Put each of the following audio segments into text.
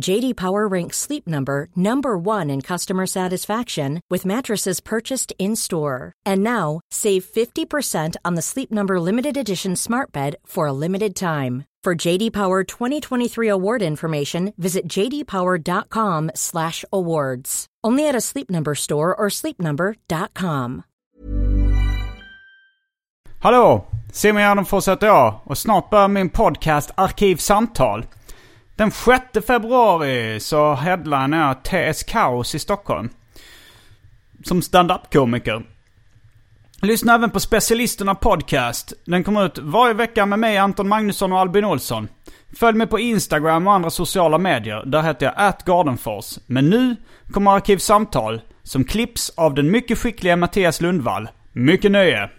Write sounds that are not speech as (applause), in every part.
JD Power ranks Sleep Number number 1 in customer satisfaction with mattresses purchased in-store. And now, save 50% on the Sleep Number limited edition Smart Bed for a limited time. For JD Power 2023 award information, visit jdpower.com/awards. Only at a Sleep Number store or sleepnumber.com. Hallå! Simon Gärdenfors och snart börjar min podcast Arkivsamtal. Den 6 februari så headlinar jag TS Kaos i Stockholm. Som standup-komiker. Lyssna även på Specialisterna Podcast. Den kommer ut varje vecka med mig, Anton Magnusson och Albin Olsson. Följ mig på Instagram och andra sociala medier. Där heter jag atgardenfors. Men nu kommer Arkivsamtal som klipps av den mycket skickliga Mattias Lundvall. Mycket nöje!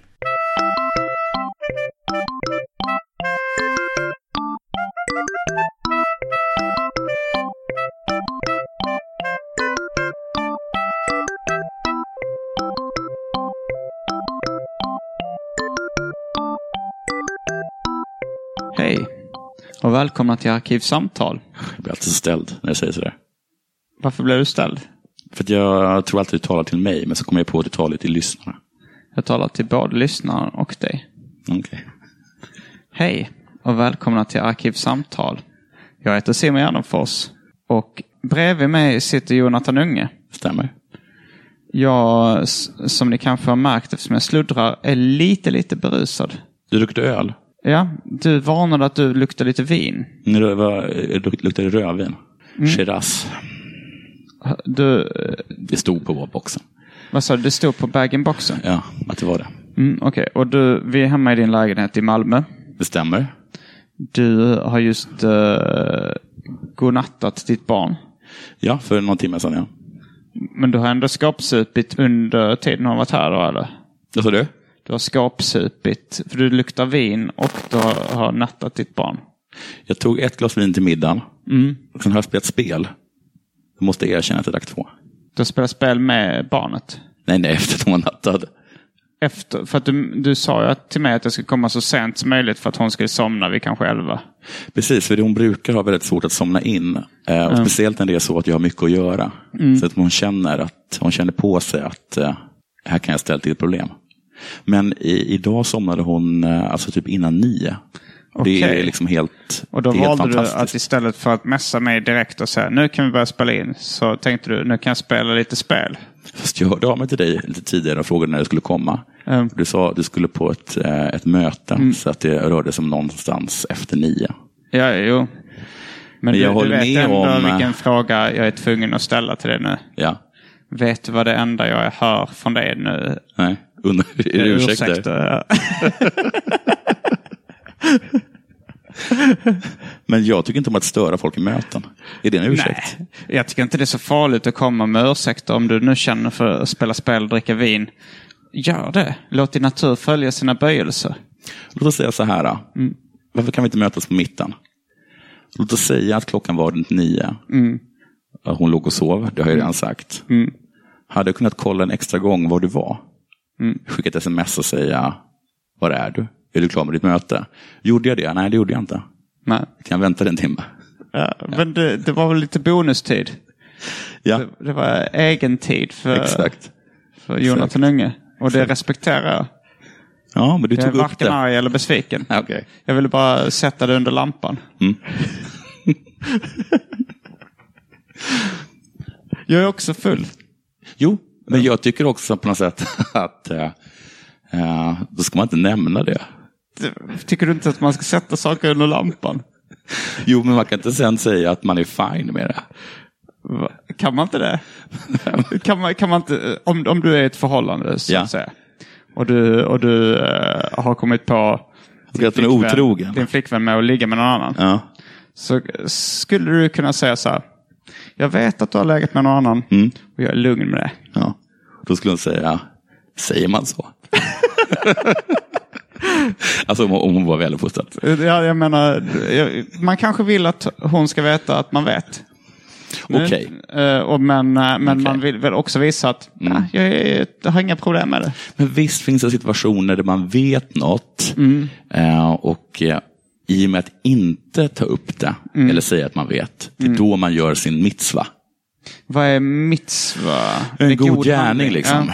Och välkomna till Arkivsamtal. Jag blir alltid ställd när jag säger sådär. Varför blev du ställd? För att jag tror alltid du talar till mig, men så kommer jag på att du talar till lyssnarna. Jag talar till både lyssnaren och dig. Okej. Hej och välkomna till Arkivsamtal. Jag heter Simon Gärdenfors och bredvid mig sitter Jonathan Unge. Stämmer. Jag, som ni kanske har märkt eftersom jag sluddrar, är lite, lite berusad. Du luktar öl. Ja, du varnade att du luktar lite vin. Nu det var- luk- luktar det rödvin. Shiraz. Du, eh, Det stod på boxen. vad sa du, det stod på bag-in-boxen? Ja, att det var det. Mm, Okej, och du, vi är hemma i din lägenhet i Malmö. Det stämmer. Du har just uh, godnattat ditt barn. Ja, för någon timme sedan ja. Men du har ändå skapsupit under tiden hon varit här då eller? Vad sa du? Du har skapsupit, för du luktar vin och du har, har nattat ditt barn. Jag tog ett glas vin till middagen. Mm. Och sen har jag spelat spel. Jag måste erkänna att jag drack två. Du har spelat spel med barnet. Nej, nej, (laughs) efter att hon var nattad. Efter, för att du, du sa ju att- till mig att jag skulle komma så sent som möjligt för att hon skulle somna vid kanske elva. Precis, för hon brukar ha väldigt svårt att somna in. Eh, och Speciellt när det är så att jag har mycket att göra. Så att hon känner, att, hon känner på sig att eh, här kan jag ställa till ett problem. Men i, idag somnade hon eh, alltså typ innan nio. Och Det Okej. är liksom helt, Och då helt valde du att istället för att messa mig direkt och säga nu kan vi börja spela in. Så tänkte du nu kan jag spela lite spel. Fast jag hörde av mig till dig lite tidigare och frågade när du skulle komma. Mm. Du sa att du skulle på ett, eh, ett möte, så att det rörde sig om någonstans efter nio. Ja, jo. Men, Men du, jag du håller vet med ändå om, eh, vilken fråga jag är tvungen att ställa till dig nu. Ja, Vet du vad det enda jag hör från dig nu nej, under, är det ursäkter? Ursäkta. Men jag tycker inte om att störa folk i möten. Är det en ursäkt? Nej, jag tycker inte det är så farligt att komma med ursäkter om du nu känner för att spela spel och dricka vin. Gör det. Låt din natur följa sina böjelser. Låt oss säga så här. då. Varför kan vi inte mötas på mitten? Låt oss säga att klockan var runt nio. Att Hon låg och sov, det har jag redan sagt. Hade jag kunnat kolla en extra gång var du var? Skicka ett sms och säga, var är du? Är du klar med ditt möte? Gjorde jag det? Nej, det gjorde jag inte. Nej. Kan jag vänta en timme? Ja, men det, det var väl lite bonustid. Ja, Det, det var egen tid för, exakt. för Jonathan Unge. Och det respekterar jag. Ja, men du Jag är tog upp varken det. arg eller besviken. Okej. Jag ville bara sätta det under lampan. Mm. (laughs) jag är också full. Jo, men jag tycker också på något sätt (laughs) att eh, eh, då ska man inte nämna det. Tycker du inte att man ska sätta saker under lampan? Jo, men man kan inte sen säga att man är fine med det. Va? Kan man inte det? kan, man, kan man inte, om, om du är i ett förhållande så Ja. att säga. Och du, och du eh, har kommit på att den är otrogen. din flickvän med att ligga med någon annan. Ja. Så skulle du kunna säga så här. Jag vet att du har legat med någon annan Mm. och jag är lugn med det. ja. Då skulle hon säga, säger man så? (laughs) alltså om, om hon var väluppfostrad. Ja, jag menar, jag, man kanske vill att hon ska veta att man vet. Men- Okej. eh, och men eh, men Okej. man vill väl också visa att nej, jag, är, jag har inga problem med det. Men visst finns det situationer där man vet något Mm. eh, och i och med att inte ta upp det Mm. eller säga att man vet, det är då man gör sin mitzva. Vad är mitzva? Är En god gärning handling. liksom. Ja.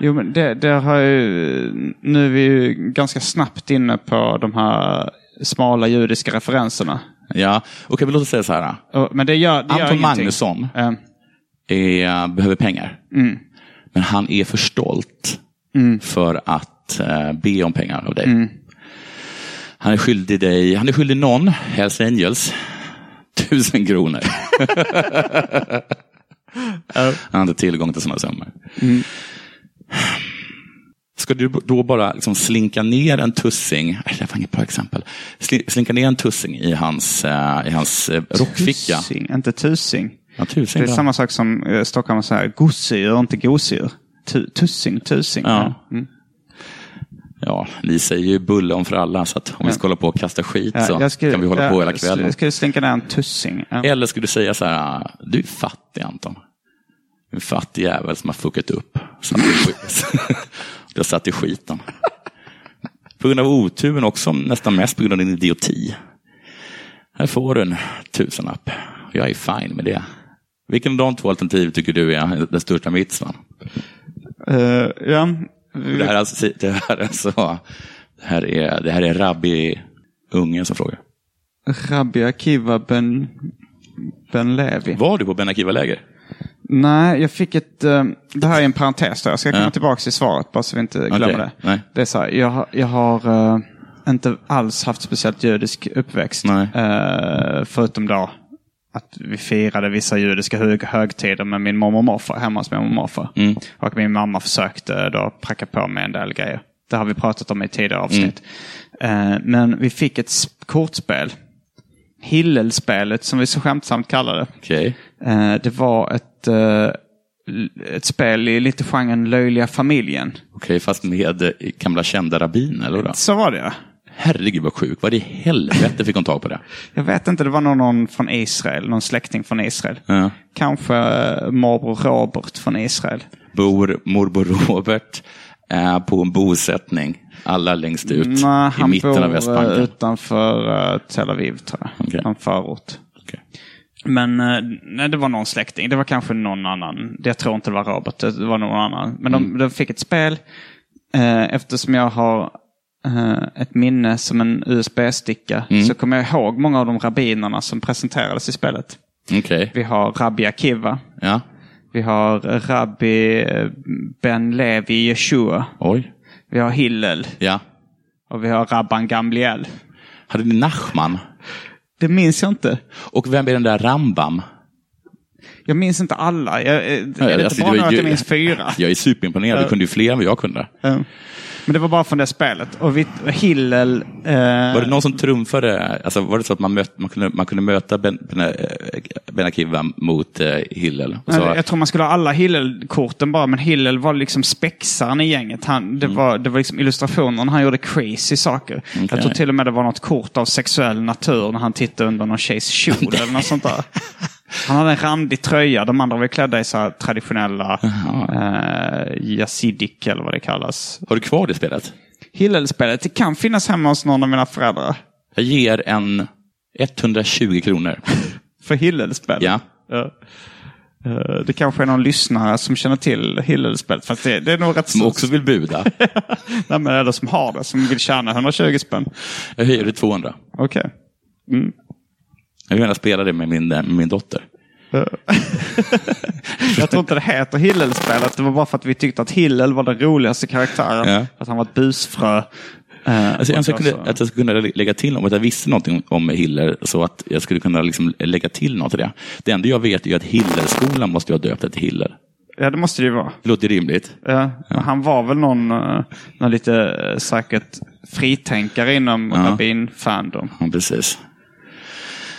Jo, men det, det har ju, nu är vi ju ganska snabbt inne på de här smala judiska referenserna. Ja, okej, men låt oss säga så här. Men det gör, det gör Anton ingenting. Magnusson är, behöver pengar. Mm. Men han är för stolt för att eh, be om pengar av dig. Han är skyldig dig, han är skyldig någon, Hells Angels, tusen kronor. (laughs) Han inte tillgång till sådana summor. Mm. Ska du då bara liksom slinka ner en tussing, äh, det var inget bra exempel, Sli- slinka ner en tussing i hans, eh, i hans eh, rockficka. Tussing, inte tusing. Ja, tusen, Det är samma sak som eh, Stockholm säger gosedjur, inte gosedjur. Tu, tussing, tusing. Ja. Mm. Ja, ni säger ju bulle om för alla, så att om vi ska hålla på och kasta skit så skulle- kan vi hålla på hela kvällen. Jag skulle slinka ner en tussing. Eller skulle du säga så här, du är fattig Anton. En fattig jävel som har fuckat upp. (laughs) Du har satt i skiten. På grund av oturen också, nästan mest på grund av din idioti. Här får du en tusenlapp. Jag är fine med det. Vilken av de två alternativ tycker du är den största mitzvan? Eh, ja. Det här är alltså, det här är, alltså, det här är, det här är rabbi-ungen som frågar. Rabbi Akiva Ben, ben Levi. Var du på Ben Akiva-läger? Nej, jag fick ett... eh, det här är en parentes där. Jag ska komma Ja. tillbaka till svaret bara så vi inte glömmer Okej, det. nej. Det är så här, jag, jag har eh, inte alls haft speciellt judisk uppväxt. Nej. Eh, förutom då att vi firade vissa judiska hög, högtider med min mormor och morfar hemma hos min mormor och morfar. Mm. Och min mamma försökte då pracka på mig en del grejer. Det har vi pratat om i tidigare avsnitt. Mm. Eh, men vi fick ett kortspel. Hillelspelet som vi så skämtsamt kallar det. Okej. Eh, det var ett, eh, ett spel i lite genren Löjliga familjen. Okej, fast med eh, gamla kända rabbiner, eller då? Så var det ja. Herregud vad sjuk. Vad i helvete fick hon tag på det? Jag vet inte, det var nog någon från Israel, någon släkting från Israel. Ja. Kanske eh, morbror Robert från Israel. Bor morbror Robert eh, på en bosättning, alla längst ut Nej, i han mitten bor av Västbanken? eh, utanför eh, Tel Aviv tror jag. Okej. En förort. Okej. Men eh, nej, det var någon släkting. Det var kanske någon annan. Jag tror inte det var Robert. Det var någon annan. Men Mm. de, de fick ett spel. Eh, eftersom jag har ett minne som en USB-sticka Mm. så kommer jag ihåg många av de rabbinerna som presenterades i spelet. Okej. Vi har Rabbi Akiva. Ja. Vi har Rabbi eh, Ben Levi Yeshua. Oj. Vi har Hillel. Ja. Och vi har Rabban Gamliel. Hade ni Nachman? Det minns jag inte. Och vem är den där Rambam? Jag minns inte alla. Jag, eh, är det inte alltså, det nu var att jag minns fyra? (laughs) Jag är superimponerad. Du kunde ju fler än vad jag kunde. Ja. Men det var bara från det spelet. Och vi, Hillel... Eh, Var det någon som trumfade, alltså var det så att man, möt, man, kunde, man kunde möta Ben, ben, eh, ben Akiva mot eh, Hillel? Så, jag tror man skulle ha alla Hillel-korten bara, men Hillel var liksom spexaren i gänget. Han, det, Mm. var, det var liksom illustrationer, han gjorde crazy saker. Jag tror till och med det var något kort av sexuell natur när han tittade under någon tjejs kjol (laughs) eller något sånt där. (laughs) Han hade en randig tröja, de andra var klädda i så traditionella eh, yazidik eller vad det kallas. har du kvar det spelet? Hillel-spelet, det kan finnas hemma hos någon av mina föräldrar. Jag ger en 120 kronor. (laughs) För Hillel-spelet. Ja. Ja. Eh, Det kanske är någon lyssnare som känner till Hillel-spelet. Fast det, det är nog rätt Som också vill buda. (laughs) Nej, men eller som har det, som vill tjäna 120 spänn. Jag höjer det 200. Okej. Jag vill gärna spela det med min, med min dotter. (laughs) Jag tror inte det heter Hillel-spelet. Det var bara för att vi tyckte att Hillel var den roligaste karaktären. Ja. Att han var ett busfrö. Alltså, jag önskar att jag skulle kunna lägga till om att jag visste någonting om Hiller så att jag skulle kunna liksom lägga till något till det. Det enda jag vet är att Hillerskolan måste jag döpt till Hiller. Ja, det måste det ju vara. Det låter rimligt. Ja, men Han var väl någon, eh, någon lite eh, säkert fritänkare inom Ja. rabbin-fandom. Ja, precis.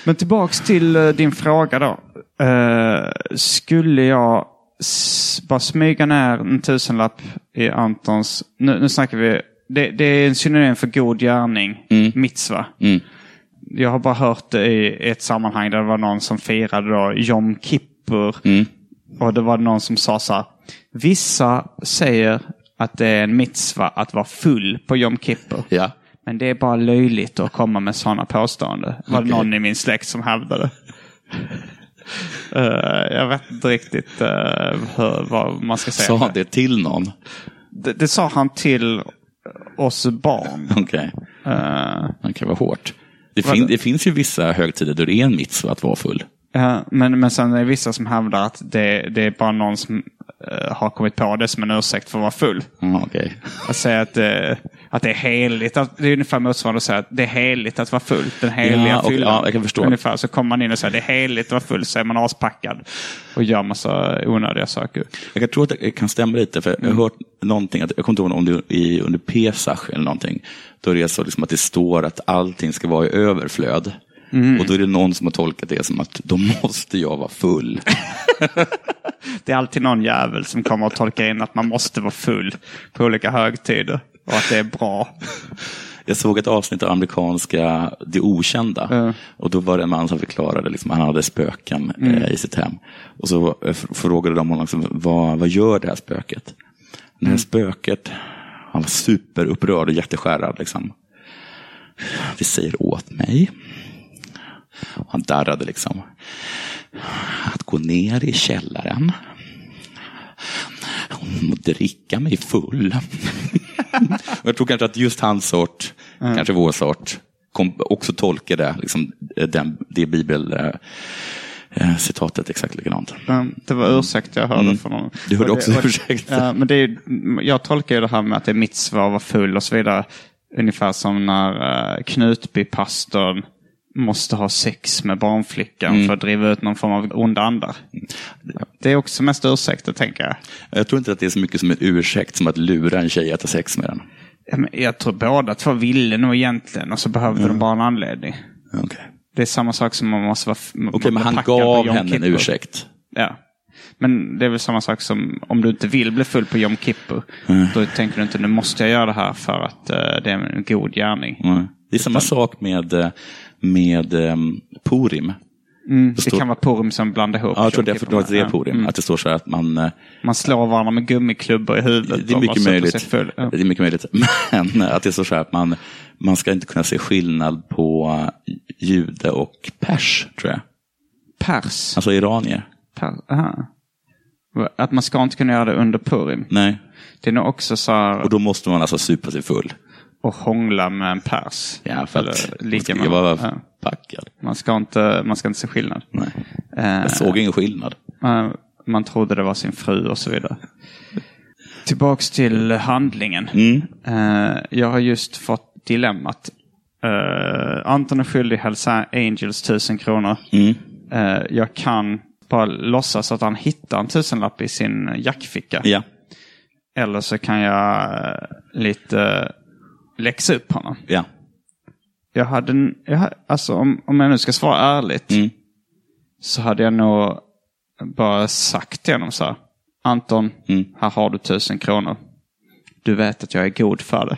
Men tillbaks till eh, din fråga då. Eh, skulle jag bara smyga ner en tusenlapp i Antons... Nu, nu snackar vi... Det, det är en synonym för god gärning, mitzva. Mm. Jag har bara hört det i ett sammanhang där det var någon som firade då Jom Kippur. Mm. Och det var någon som sa så här. Vissa säger att det är en mitzva att vara full på Jom Kippur. Ja. Men det är bara löjligt att komma med sådana påståenden. Var det någon i min släkt som hävdade. Eh, jag vet inte riktigt eh, hur, vad man ska säga. Sa det till någon? Det, det sa han till oss barn. (laughs) Okej. Eh, Det kan vara hårt. Det, fin, det finns ju vissa högtider då det är en mitzvah att vara full. Ja, men, men sen är det vissa som hävdar att det, det är bara någon som har kommit på det som en ursäkt för att vara full. Ja, okej. Att säga att, eh, att det är heligt. Att, det är ungefär motsvarande att säga att det är heligt att vara full. Den heliga Ja, fyllan. ja, jag kan förstå. Ungefär så kommer man in och säger det är heligt att vara full. Så är man aspackad. Och gör massa onödiga saker. Jag kan tro att det kan stämma lite, för jag har hört någonting, att, jag kommer inte ihåg om det är under Pesach eller någonting, då det är så liksom att det står att allting ska vara i överflöd. Och då är det någon som har tolkat det som att då måste jag vara full. (laughs) Det är alltid någon jävel som kommer att tolka in att man måste vara full på olika högtider. Och att det är bra. Jag såg ett avsnitt av amerikanska Det Okända. Ja. Och då var det en man som förklarade, liksom, han hade spöken eh, i sitt hem. Och så eh, frågade de honom, liksom, vad, vad gör det här spöket? Det här spöket, han var superupprörd och jätteskärrad. Liksom. Det säger åt mig. Och han darrade liksom. Att gå ner i källaren. Och dricka mig full. Jag tror kanske att just hans sort, kanske vår sort, kom, också tolkade liksom, den, det bibel... eh, eh, citatet exakt likadant. Det var ursäkt jag hörde Mm. från honom. Du hörde det- också och- ursäkt. Ja, men det är, jag tolkar ju det här med att det är mitzva att vara full och så vidare. Ungefär som när uh, Knutbypastorn måste ha sex med barnflickan Mm. för att driva ut någon form av onda andar. Det är också mest ursäkter, tänker jag. Jag tror inte att det är så mycket som en ursäkt som att lura en tjej att ha sex med den. Jag tror båda två ville nog egentligen och så behövde de bara en anledning. Okej, Det är samma sak som man måste vara Okej, men han gav henne en ursäkt. Ja. Men det är väl samma sak som om du inte vill bli full på Yom Kippur. Då tänker du inte nu måste jag göra det här för att eh, det är en god gärning. Mm. Det är samma sak med, eh, med um, Purim. Mm, det står- kan vara Purim som blandar ihop. Ja, jag tror det, Kippur det det är Ja. Purim. Att det står så här att man... eh, Man slår varandra med gummiklubbor i huvudet. Det är mycket möjligt. Ja. Det är mycket möjligt. (laughs) Men att det står så här att man, man ska inte kunna se skillnad på jude och pers, tror jag. Pers. Alltså iranier. Per, aha. Att man ska inte kunna göra det under Purim. Nej. Det är nog också så här Och då måste man alltså supa sig full. Att hångla med en pers. Ja, för att Eller ligga jag med var ja. packad. man, ska inte, man ska inte se skillnad. Nej. Eh, Jag såg ingen skillnad. Man, man trodde det var sin fru och så vidare. Tillbaks till handlingen. Mm. Eh, jag har just fått dilemmat. Uh, Anton är skyldig Hells Angels tusen kronor. Mm. Eh, jag kan bara låtsas att han hittar en tusenlapp i sin jackficka. Ja. Eller så kan jag eh, lite läxa upp honom. Ja. Jag hade, en- jag, alltså om, om jag nu ska svara ärligt. Mm. Så hade jag nog bara sagt till honom så här. Anton, Mm. här har du tusen kronor. Du vet att jag är god för det. (laughs)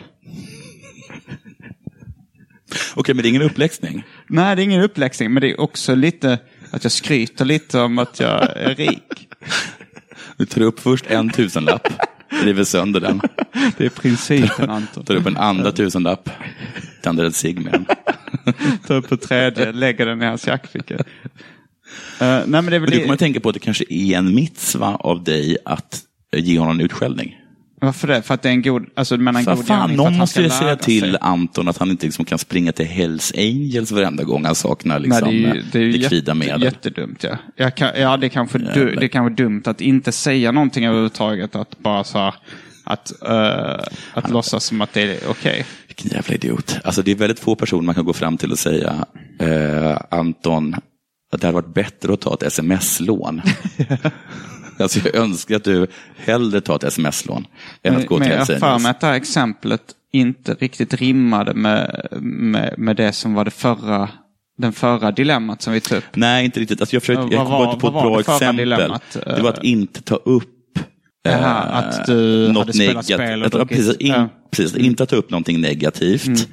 Okej, men det är ingen uppläxning. Nej, det är ingen uppläxning, men det är också lite att jag skryter lite om att jag är rik. (laughs) Du tar upp först en tusenlapp, river sönder den. (laughs) Det är principen Anton. Tar upp en andra tusenlapp, tänder en cigg med den. (laughs) Ta upp en tredje, lägger den i hans jackficka. Uh, nej, men det är väl du kommer det. att tänka på att det kanske är en mitzva av dig att ge honom en utskällning. Varför det? För att det är en god, alltså menar en För god fan, någon han måste ju säga till sig. Anton att han inte liksom kan springa till Hells Angels varenda gång han saknar Nej, liksom, det är ju, det är ju likvida jätte, medel. jättedumt. Ja, jag kan, ja det, är kanske du, det är kanske dumt att inte säga någonting överhuvudtaget. Att bara så här, att, uh, att låtsas som att det är okej. Vilken jävla idiot. Alltså det är väldigt få personer man kan gå fram till och säga eh, Anton, att det hade varit bättre att ta ett sms-lån. (laughs) alltså jag önskar att du hellre tar ett sms-lån än att gå Men till jag har för mig att det här exemplet inte riktigt rimmade med, med, med det som var det förra, den förra dilemmat som vi tog upp. Nej, inte riktigt. Alltså jag försökte, jag kom inte på ett bra exempel. dilemmat? Det var att inte ta upp Jaha, eh, att du något hade spelat negativt. spel och druckit. precis, in, Ja. Mm. precis, inte att ta upp någonting negativt.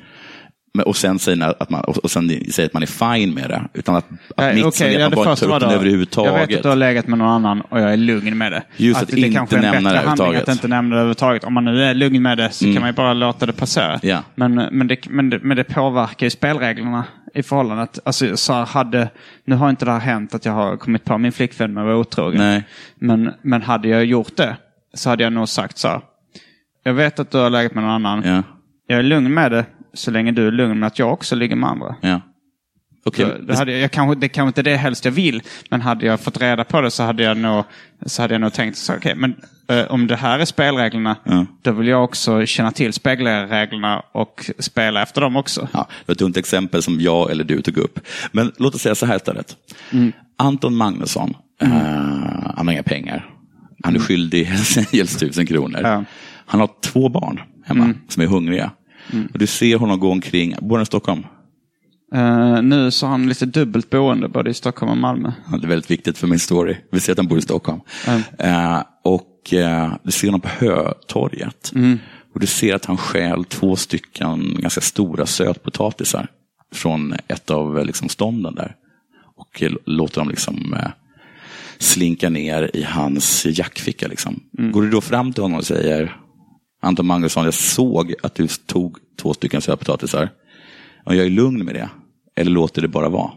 Men, och sen säga att man, och sen säga att man är fine med det. Utan att, att mitt okej, är att man bara tar upp den överhuvudtaget. Jag vet att du har legat med någon annan och jag är lugn med det. Just att det inte kanske är en bättre det handling att inte nämna det överhuvudtaget. Om man nu är lugn med det så kan man ju bara låta det passera. Ja. Men, men, det, men, det, men det påverkar ju spelreglerna i förhållandet. Alltså, så hade, nu har inte det här hänt att jag har kommit på min flickvän med att vara otrogen. Nej. Men, men hade jag gjort det så hade jag nog sagt så här. Jag vet att du har legat med någon annan. Ja, Jag är lugn med det så länge du är lugn med att jag också ligger med andra. ja. Okej, Så Det, hade, jag- jag kanske, det kanske inte är det helst jag vill, men hade jag fått reda på det så hade jag nog, så hade jag nog tänkt så okej, men eh, om det här är spelreglerna, Ja. då vill jag också känna till spelreglerna och spela efter dem också. Ja, det var ett dumt exempel som jag eller du tog upp. Men låt oss säga så här istället. Mm. Anton Magnusson, eh, han har inga pengar. Han är skyldig (laughs) Hells Angels tusen kronor. Mm. Ja. Mm. Han har två barn hemma som är hungriga. Och du ser honom gå omkring, bor han i Stockholm? Eh, nu så har han lite dubbelt boende både i Stockholm och Malmö. Ja, Det är väldigt viktigt för min story. Vi ser att han bor i Stockholm. Eh, och eh, du ser honom på Hötorget. Och du ser att han stjäl två stycken ganska stora sötpotatisar från ett av liksom, stånden där. Och låter dem liksom slinka ner i hans jackficka. Liksom. Går du då fram till honom och säger Anton Magnusson, jag såg att du tog två stycken sötpotatisar. Och jag är lugn med det. Eller låter det bara vara?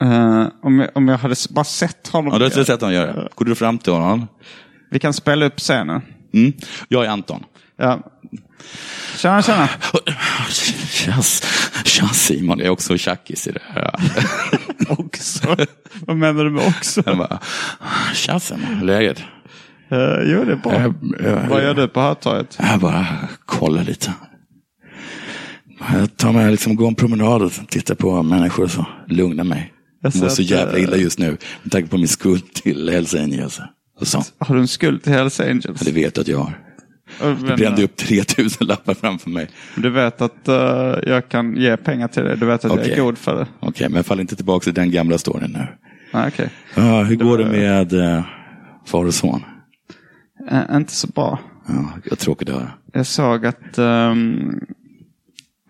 Eh, om, jag, om jag hade bara sett honom. Ja, det har jag sett honom göra. Går du fram till honom? Vi kan spela upp scenen. Mm. Jag är Anton. Ja. Tjena, tjena. Tja, Simon, jag är också tjackis i det här. (laughs) också. Vad menar du med också? Tja Simon, läget? Uh, jo, det är bra. Jag, jag, Vad gör du på Hötorget? jag bara kollar lite. Jag tar mig liksom, går en promenad och tittar på människor och så lugnar mig. Jag Jag mår så jävla eh, illa just nu med tanke på min skuld till Hells Angels. Och så. Har du en skuld till Hells Angels? Det vet du att jag har. Det men, brände upp 3000 lappar framför mig. Du vet att eh, jag kan ge pengar till dig. Du vet att jag Okej. är god för det. Okej, men jag faller inte tillbaka till den gamla storyn nu. Nej, okej. Ja, hur går det med uh, far och son? Eh, inte så bra. Ja, tråkigt att höra. Jag såg att, ehm,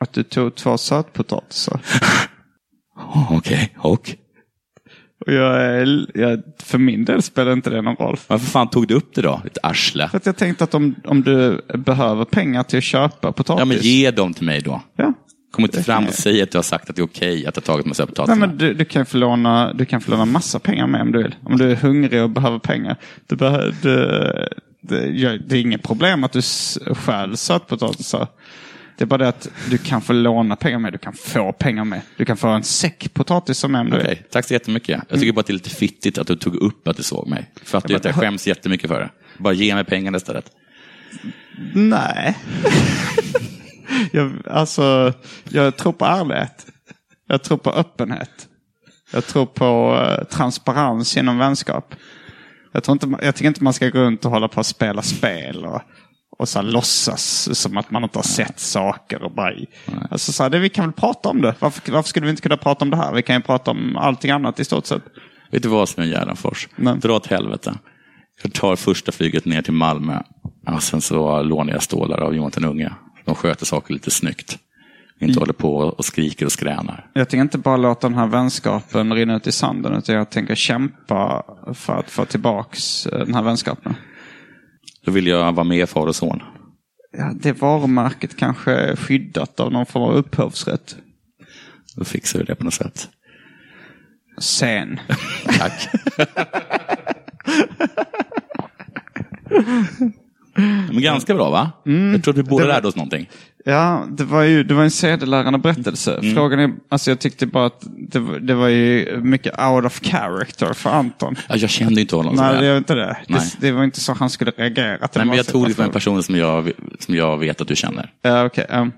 att du tog två sötpotatisar. (laughs) Okej, och? Och jag är, jag, för min del spelar inte det någon roll. Varför fan tog du upp det då? Ditt arsle. För att jag tänkte att om, om du behöver pengar till att köpa potatis. Ja, men ge dem till mig då. Ja. Kom inte fram och jag. säg att du har sagt att det är okej att ha tagit med sig Nej, men du, du, kan få låna, du kan få låna massa pengar med om du vill. Om du är hungrig och behöver pengar. Du behö, du, det, det är inget problem att du stjäl sötpotatisar. Det är bara det att du kan få låna pengar med. Du kan få pengar med. Du kan få en säck potatisar med om du Okej, vill. tack så jättemycket. Jag tycker bara att det är lite fittigt att du tog upp att du såg mig. Fattar ju att jag skäms jättemycket för det. Bara ge mig pengarna istället. Nej. (laughs) jag, alltså, jag tror på ärlighet. Jag tror på öppenhet. Jag tror på eh, transparens genom vänskap. Jag, tror inte, jag tycker inte man ska gå runt och hålla på och spela spel och, och så här, låtsas som att man inte har sett saker. Och bara, alltså, så här, det, vi kan väl prata om det. Varför, varför skulle vi inte kunna prata om det här? Vi kan ju prata om allting annat i stort sett. Vet du vad som är Gärdenfors? Nej. Dra åt helvete. Jag tar första flyget ner till Malmö. Och sen så lånar jag stålar av Jonathan Unge. De sköter saker lite snyggt. Inte håller på och skriker och skränar. Jag tänker inte bara låta den här vänskapen rinna ut i sanden. Utan jag tänker kämpa för att få tillbaks eh, den här vänskapen. Då vill jag vara med far och son. Ja, det varumärket kanske är skyddat av någon form av upphovsrätt. Då fixar vi det på något sätt. Sen. (laughs) Tack. (laughs) Men ganska bra va? Jag tror att vi båda Det lärde oss någonting. Ja, det var ju det var en sedelärande berättelse. Mm. Frågan är, alltså jag tyckte bara att det, var- det var ju mycket out of character för Anton. Ja, Jag kände inte honom Nej, det var inte det. Det. Det var inte så han skulle reagera. Nej, men jag tog liksom en situation. person som jag, som jag vet att du känner. Ja, okej. ja.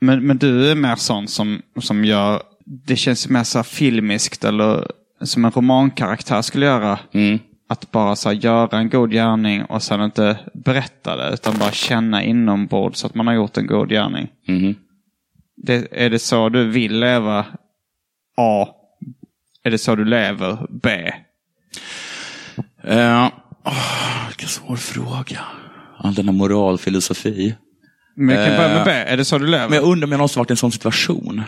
Men, men du är mer sån som, som gör, det känns mer så filmiskt eller som en romankaraktär skulle göra. Mm. Att bara så här, göra en god gärning och sen inte berätta det utan bara känna inombords att man har gjort en god gärning. Mhm. Det, är det så du vill leva? A. Är det så du lever? B. Uh, oh, vilken svår fråga. All denna moralfilosofi. Men jag kan börja med Eh, B. Är det så du lever? Men jag undrar om jag någonsin varit i en sån situation.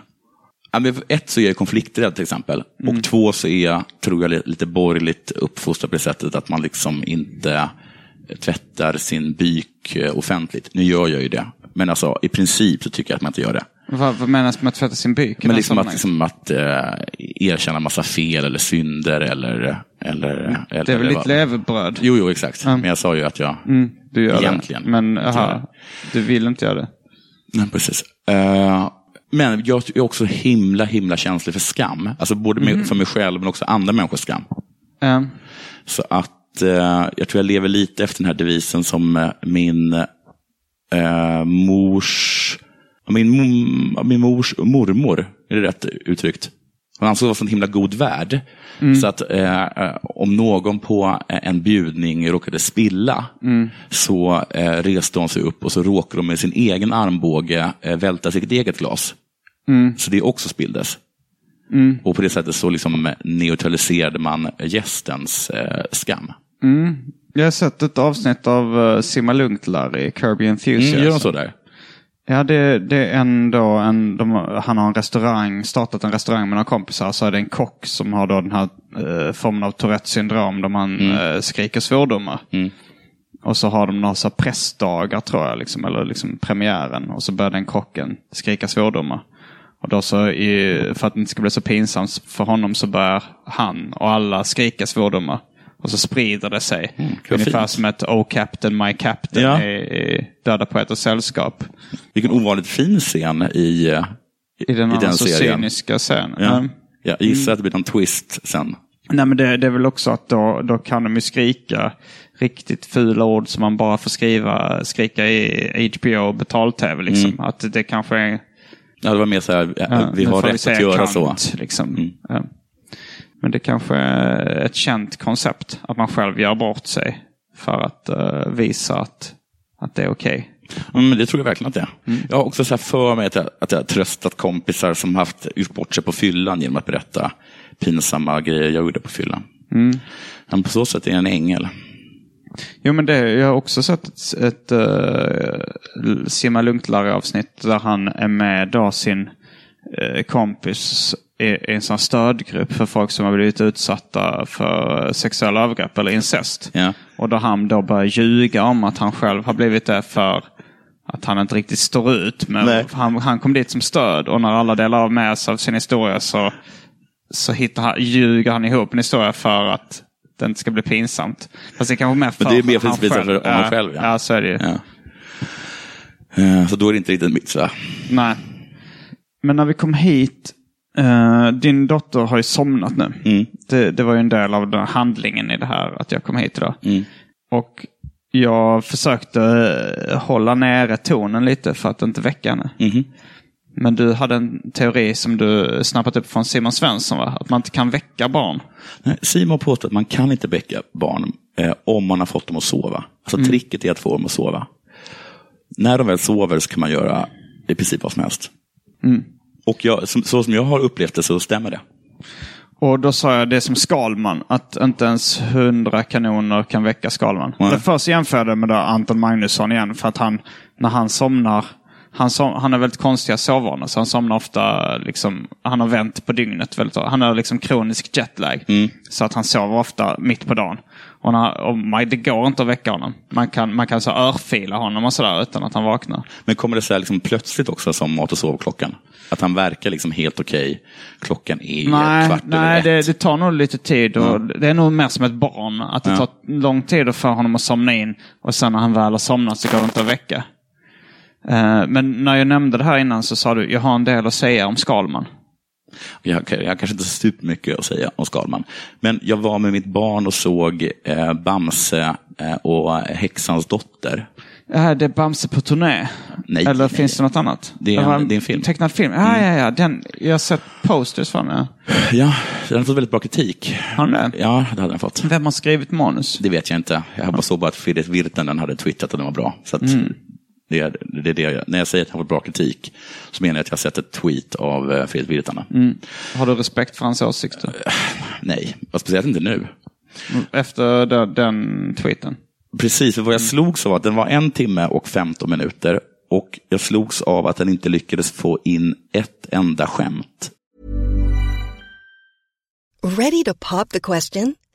Ja, men ett så är jag konflikträdd till exempel. Mm. Och två så är jag, tror jag, li- lite borgerligt uppfostrad på det sättet att man liksom inte tvättar sin byk eh, offentligt. Nu gör jag ju det. Men alltså i princip så tycker jag att man inte gör det. Vad, vad menas med att tvätta sin byk? Men liksom att, liksom att eh, erkänna massa fel eller synder eller... eller, eller det är väl ditt vad- levebröd? Jo, jo, exakt. Men jag sa ju att jag... Mm, du gör Egentligen. det. Men aha, du vill inte göra det? Nej, precis. Eh, men jag är också himla, himla känslig för skam. Alltså både med, för mig själv men också andra människors skam. Eh, Så att eh, jag tror jag lever lite efter den här devisen som eh, min eh, mors, min, min mors mormor, är det rätt uttryckt? Hon ansåg vara en himla god värd. Så att eh, eh, om någon på en bjudning råkade spilla så eh, reste hon sig upp och så råkade de med sin egen armbåge eh, välta sitt eget glas. Så det också spilldes. Och på det sättet så liksom neutraliserade man gästens eh, skam. jag har sett ett avsnitt av uh, Simma Lugnt Larry, Kirby Enthusiasm. Mm, gör de så där? Ja, det, det är ändå en, de, han har en restaurang, startat en restaurang med några kompisar. Så är det en kock som har då den här eh, formen av Tourettes syndrom där man eh, skriker svordomar. Mm. Och så har de några så pressdagar tror jag, liksom, eller liksom premiären. Och så börjar den kocken skrika svordomar. Och då så, i, för att det inte ska bli så pinsamt för honom så börjar han och alla skrika svordomar. Och så sprider det sig. Mm, Ungefär fint. som ett Oh Captain, My Captain Ja. i, i Döda Poeters Sällskap. Vilken ovanligt fin scen i, eh, I den, i den så serien. cyniska scenen. Ja. Mm. Jag gissar att det blir någon twist sen. Nej men det, det är väl också att då, då kan de ju skrika riktigt fula ord som man bara får skriva, skrika i HBO betal-tv. Liksom. Mm. Att det kanske är... Ja, det var mer så här, ja, vi har rätt säga att göra kant, så. Mm. Liksom. Ja. Men det kanske är ett känt koncept. Att man själv gör bort sig. För att eh, visa att, att det är okej. Ja, men det tror jag verkligen att det är. Mm. Jag har också så för mig att jag, att jag tröstat kompisar som haft gjort bort sig på fyllan genom att berätta pinsamma grejer jag gjorde på fyllan. Mm. Men på så sätt är jag en ängel. Jo men det, jag har också sett ett, ett uh, Simma Lugnt-Larry-avsnitt där han är med då sin eh, kompis i, i en sån stödgrupp för folk som har blivit utsatta för sexuella övergrepp eller incest. Ja. Och då han då börjar ljuga om att han själv har blivit det för att han inte riktigt står ut. Men han, han kom dit som stöd och när alla delar av med sig av sin historia så, så hittar han, ljuger han ihop en historia för att det inte ska bli pinsamt. Fast det kanske mer för Men det är mer visa för honom själv, ja. Ja. så är det ju. Ja. Eh, Så då är det inte riktigt mitt. Så. Nej. Men när vi kom hit, eh, din dotter har ju somnat nu. Mm. Det, det var ju en del av den handlingen i det här att jag kom hit idag. Mm. Och jag försökte eh, hålla nere tonen lite för att inte väcka henne. Mhm. Men du hade en teori som du snappat upp från Simon Svensson va? Att man inte kan väcka barn. Nej, Simon påstår att man kan inte väcka barn eh, om man har fått dem att sova. Alltså Mm. tricket är att få dem att sova. När de väl sover så kan man göra i princip vad som helst. Mm. Och jag, som, så som jag har upplevt det så stämmer det. Och då sa jag det som Skalman, att inte ens hundra kanoner kan väcka Skalman. Det först jämförde jag med då Anton Magnusson igen, för att han, när han somnar, han, som, han har väldigt konstiga sovvanor, så han somnar ofta, liksom, han har vänt på dygnet väldigt Han har liksom kronisk jetlag, så att han sover ofta mitt på dagen. Och, när, och man, det går inte att väcka honom. Man kan, man kan så örfila honom och sådär utan att han vaknar. Men kommer det så liksom plötsligt också som mat och sovklockan? Att han verkar liksom helt okej. Klockan är Nej, kvart nej över det, ett. det tar nog lite tid. Och Det är nog mer som ett barn. Att det Ja. tar lång tid att få honom att somna in. Och sen när han väl har somnat så går det inte att väcka. Eh, men när jag nämnde det här innan så sa du, jag har en del att säga om Skalman. Jag, jag har kanske inte supermycket att säga om Skalman. Men jag var med mitt barn och såg eh, Bamse eh, och Häxans dotter. Äh, det är Bamse på turné. Nej, Eller nej. finns det något annat? Det är en- det är en film. Mm. Tecknad film? Ja, ja, ja. Den, jag har sett posters från den. Ja, den har fått väldigt bra kritik. Har den det? Ja, det hade den fått. Vem har skrivit manus? Det vet jag inte. Jag bara såg bara att Fredrik Virtanen hade twittrat att den var bra. Så att det, är, det är det jag, när jag säger att har fått bra kritik så menar jag att jag har sett ett tweet av eh, Fredrik Virtanen. Har du respekt för hans åsikter? Nej, och speciellt inte nu. Efter den, den tweeten? Precis, för vad jag slogs av var att den var en timme och 15 minuter. Och jag slogs av att den inte lyckades få in ett enda skämt. Ready to pop the question?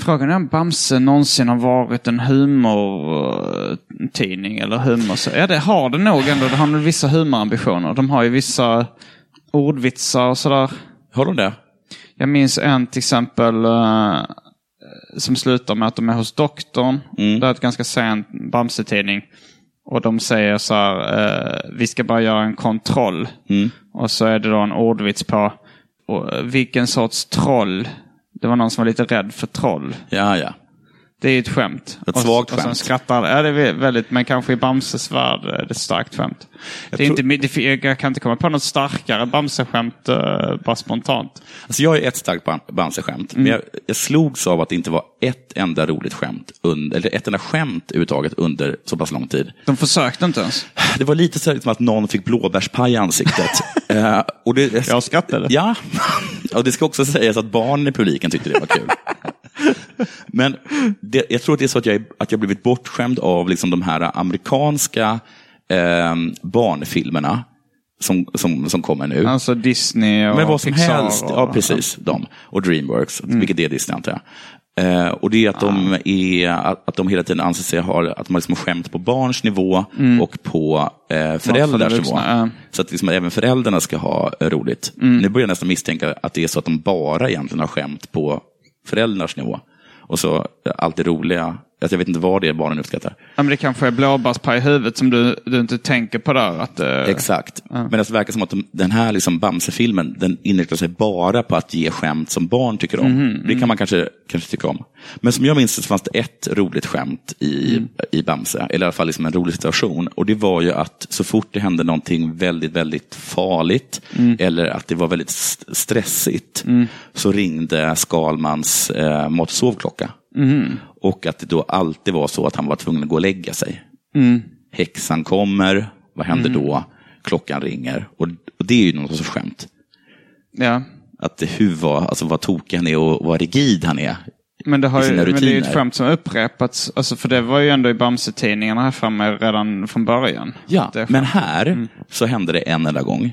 Frågan är om Bamse någonsin har varit en humortidning eller humor... Ja, det har det nog ändå. Det har nog vissa humorambitioner. De har ju vissa ordvitsar och sådär. Har de det? Jag minns en till exempel eh, som slutar med att de är hos doktorn. Det är ett ganska sent Bamse-tidning. Och de säger så här, eh, vi ska bara göra en kontroll. Och så är det då en ordvits på, och, vilken sorts troll? Det var någon som var lite rädd för troll. Ja, ja. Det är ju ett skämt. Ett och, svagt och sen skämt. skrattar Ja, det är väldigt, men kanske i Bamses värld är det ett starkt skämt. Det är tror- inte, det, jag kan inte komma på något starkare Bamse-skämt uh, bara spontant. Alltså jag är ett starkt Bam- Bamse-skämt, men jag, jag slogs av att det inte var ett enda roligt skämt, under, eller ett enda skämt överhuvudtaget under så pass lång tid. De försökte inte ens. Det var lite så som att någon fick blåbärspaj i ansiktet. (laughs) Eh, och det, Jag skrattade. Ja, (laughs) och det ska också sägas att barnen i publiken tyckte det var kul. (laughs) (laughs) Men det, jag tror att det är så att jag, att jag blivit bortskämd av liksom de här amerikanska eh, barnfilmerna som, som, som kommer nu. Alltså Disney och Men vad som Pixar helst. Och, Ja, precis. De. Och Dreamworks, Mm. vilket är Disney antar jag. Eh, och det är att de, är, att, att de hela tiden anser sig ha att de har liksom skämt på barns nivå och på eh, föräldrars nivå. ja. Så att liksom även föräldrarna ska ha eh, roligt. Mm. Nu börjar jag nästan misstänka att det är så att de bara egentligen har skämt på föräldrars nivå. Och så eh, allt det roliga, att jag vet inte vad det är barnen uppskattar. Ja, men det kanske är blåbärspaj i huvudet som du, du inte tänker på där. Att, eh, Exakt. Men det verkar som att de, den här liksom Bamse-filmen, den inriktar sig bara på att ge skämt som barn tycker om. Mhm, Det kan man kanske, kanske tycka om. Men som jag minns så fanns det ett roligt skämt i, Mm. i Bamse, eller i alla fall liksom en rolig situation. Och det var ju att så fort det hände någonting väldigt, väldigt farligt, Mm. eller att det var väldigt st- stressigt, så ringde Skalmans eh, mat och sovklocka. Mhm. Och att det då alltid var så att han var tvungen att gå och lägga sig. Mm. Häxan kommer, vad händer då? Klockan ringer. Och, och det är ju någon sorts skämt. ja. Att hur var, alltså vad tokig han är och vad rigid han är. Men det, har ju, men det är ju ett skämt som upprepats. Alltså, för det var ju ändå i Bamse-tidningarna här framme redan från början. Ja, men här så hände det en enda gång.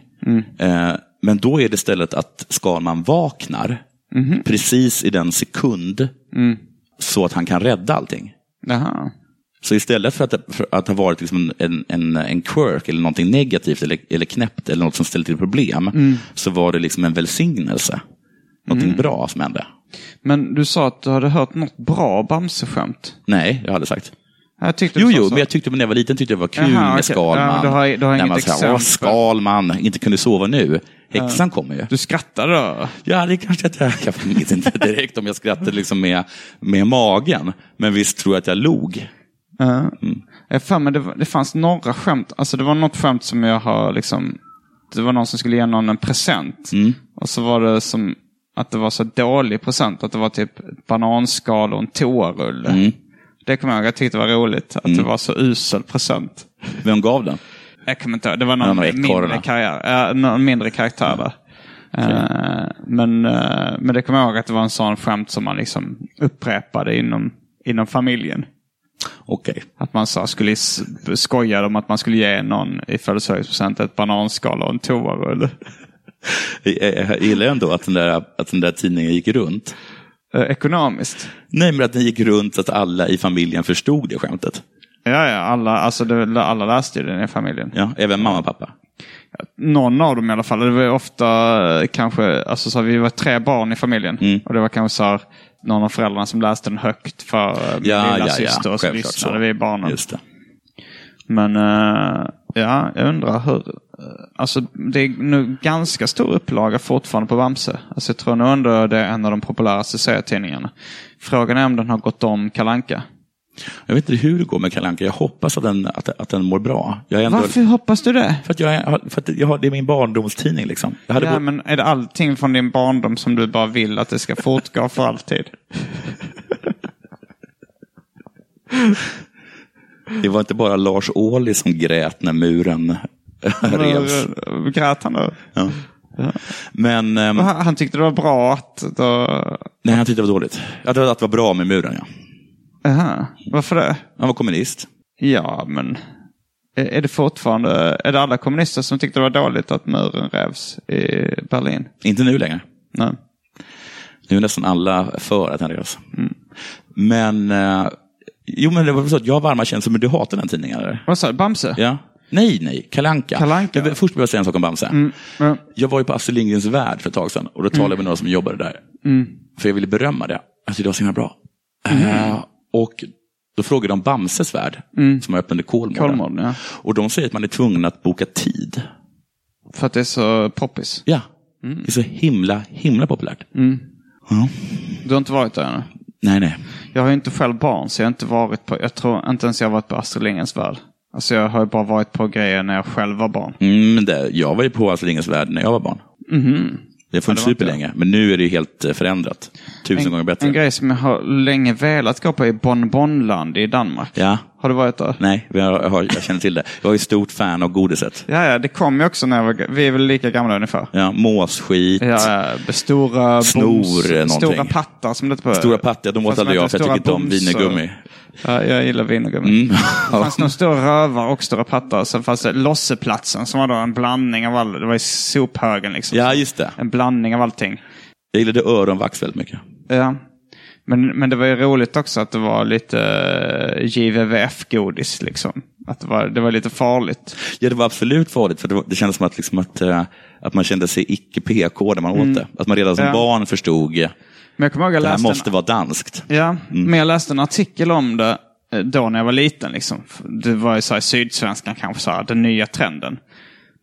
Eh, men då är det istället att Skalman vaknar precis i den sekund så att han kan rädda allting. Jaha. Så istället för att, för att ha varit liksom en, en, en quirk eller någonting negativt eller, eller knäppt eller något som ställer till problem, så var det liksom en välsignelse. Någonting bra som hände. Men du sa att du hade hört något bra Bamse-skämt. Nej, jag hade sagt. Jag tyckte Jo, sa jo, så. men jag tyckte när jag var liten tyckte jag var kul Jaha, med. Skalman. Ja, du har- du har När man exempel. Skalman, inte kunde sova nu. Häxan kommer ju. Du skrattade då? Ja, det kanske jag, jag minns inte (laughs) direkt om jag skrattade liksom med, med magen. Men visst tror jag att jag log. Ja. Jag för mig det, det fanns några skämt. Alltså det var något skämt som jag har liksom... Det var någon som skulle ge någon en present. Och så var det som att det var så dålig present. Att det var typ bananskal och en toarulle. Det kommer jag ihåg. Jag tyckte det var roligt. Att det var så usel present. Vem gav den? Jag kommer inte ihåg. Det var någon någon mindre, karriär, äh, någon mindre karaktär där. Eh, men, eh, men det kommer jag ihåg att det var en sån skämt som man liksom upprepade inom, inom familjen. Okej. Att man sa, skulle skoja om att man skulle ge någon i födelsedagspresent ett bananskal och en toarulle. (laughs) Jag gillar ändå att den, där, att den där tidningen gick runt. Eh, Ekonomiskt. Nej, men att den gick runt så att alla i familjen förstod det skämtet. Ja, ja, alla, alltså det, alla läste ju den i familjen. Ja, även mamma och pappa. Någon av dem i alla fall. Det var ofta eh, kanske, alltså så här, vi var tre barn i familjen. Mm. Och det var kanske så här, någon av föräldrarna som läste den högt för eh, min Ja, lilla ja, ja. Och så lyssnade vi barnen. Just det. Men ja, jag undrar hur... eh, Alltså det är nu ganska stor upplaga fortfarande på Bamse. Alltså jag tror nog ändå det är en av de populäraste serietidningarna. Frågan är om den har gått om Kalanka. Jag vet inte hur det går med Kalanka. Jag hoppas att den, att, att den mår bra. Ändå, Varför hoppas du det? För att, jag, för att jag det är min barndomstidning. Liksom. Jag hade Ja, bo- men är det allting från din barndom som du bara vill att det ska fortgå för alltid? (laughs) Det var inte bara Lars Ohly som grät när muren revs. Grät han då? Ja. Men ehm, Han han tyckte det var bra att... Då... nej, han tyckte det var dåligt. Att det att det var bra med muren, ja. Aha. Varför det? Han var kommunist. Ja, men... Är är det fortfarande... Är det alla kommunister som tyckte det var dåligt att muren revs i Berlin? Inte nu längre. Nej. Nu är nästan alla för att den revs. Mm. Men, eh, jo men det var så att jag har varma känslor, men du hatar den tidningen eller? Vad sa du? Bamse? Ja. Nej, nej, Kalanka. Kalle Anka. Jag, först vill jag säga en sak om Bamse. Mm. Ja. Jag var ju på Astrid Lindgrens Värld för ett tag sedan och då talade jag med några som jobbade där. Mm. För jag ville berömma det. Tyckte det var så himla bra. Eh, och då frågade de Bamses Värld, som är öppen i Kolmården. Mm. Kolmården, ja. Och de säger att man är tvungen att boka tid. För att det är så poppis. Ja, Mm. det är så himla, himla populärt. Ja. Du har inte varit där ännu? Nej, nej. Jag har ju inte själv barn, så jag har inte varit på... Jag tror inte ens jag har varit på Astrid Lindgrens Värld. Alltså jag har ju bara varit på grejer när jag själv var barn. Mm, det, jag var ju på Astrid Lindgrens Värld när jag var barn. Det har funnits inte superlänge, men nu är det helt eh, förändrat. Tusen gånger bättre. En grej som jag har länge velat gå på är Bonbonland i Danmark. Ja, Har du varit där? nej, jag, har- jag känner till det. Jag är ett stort fan av godiset. Ja, ja, det kom ju också när jag var... Vi är väl lika gamla ungefär. Ja, måsskit. Ja, stora Snor, boms, någonting. Stora pattar som det på. Stora pattar, de åt Fast aldrig jag för jag tycker inte om wienergummi. Ja, jag gillar wienergummi. Mm. Det fanns nog stora rövar och stora pattar. Sen fanns det Losseplatsen som var då en blandning av all... Det var i sophögen liksom. Ja, just det. En blandning av allting. Jag gillade öronvax väldigt mycket. Ja. Men, men det var ju roligt också att det var lite eh, JVVF-godis liksom. Att det var, det var lite farligt. Ja, det var absolut farligt, för det, var, det kändes som att, liksom att, eh, att man kände sig icke PK när man åt det. Att man redan som Mm. Ja. barn förstod eh, Men jag kommer ihåg att det jag här måste en, vara danskt. ja, men jag läste en artikel om det då när jag var liten. Liksom. Det var ju så här, Sydsvenskan kanske så här, den nya trenden.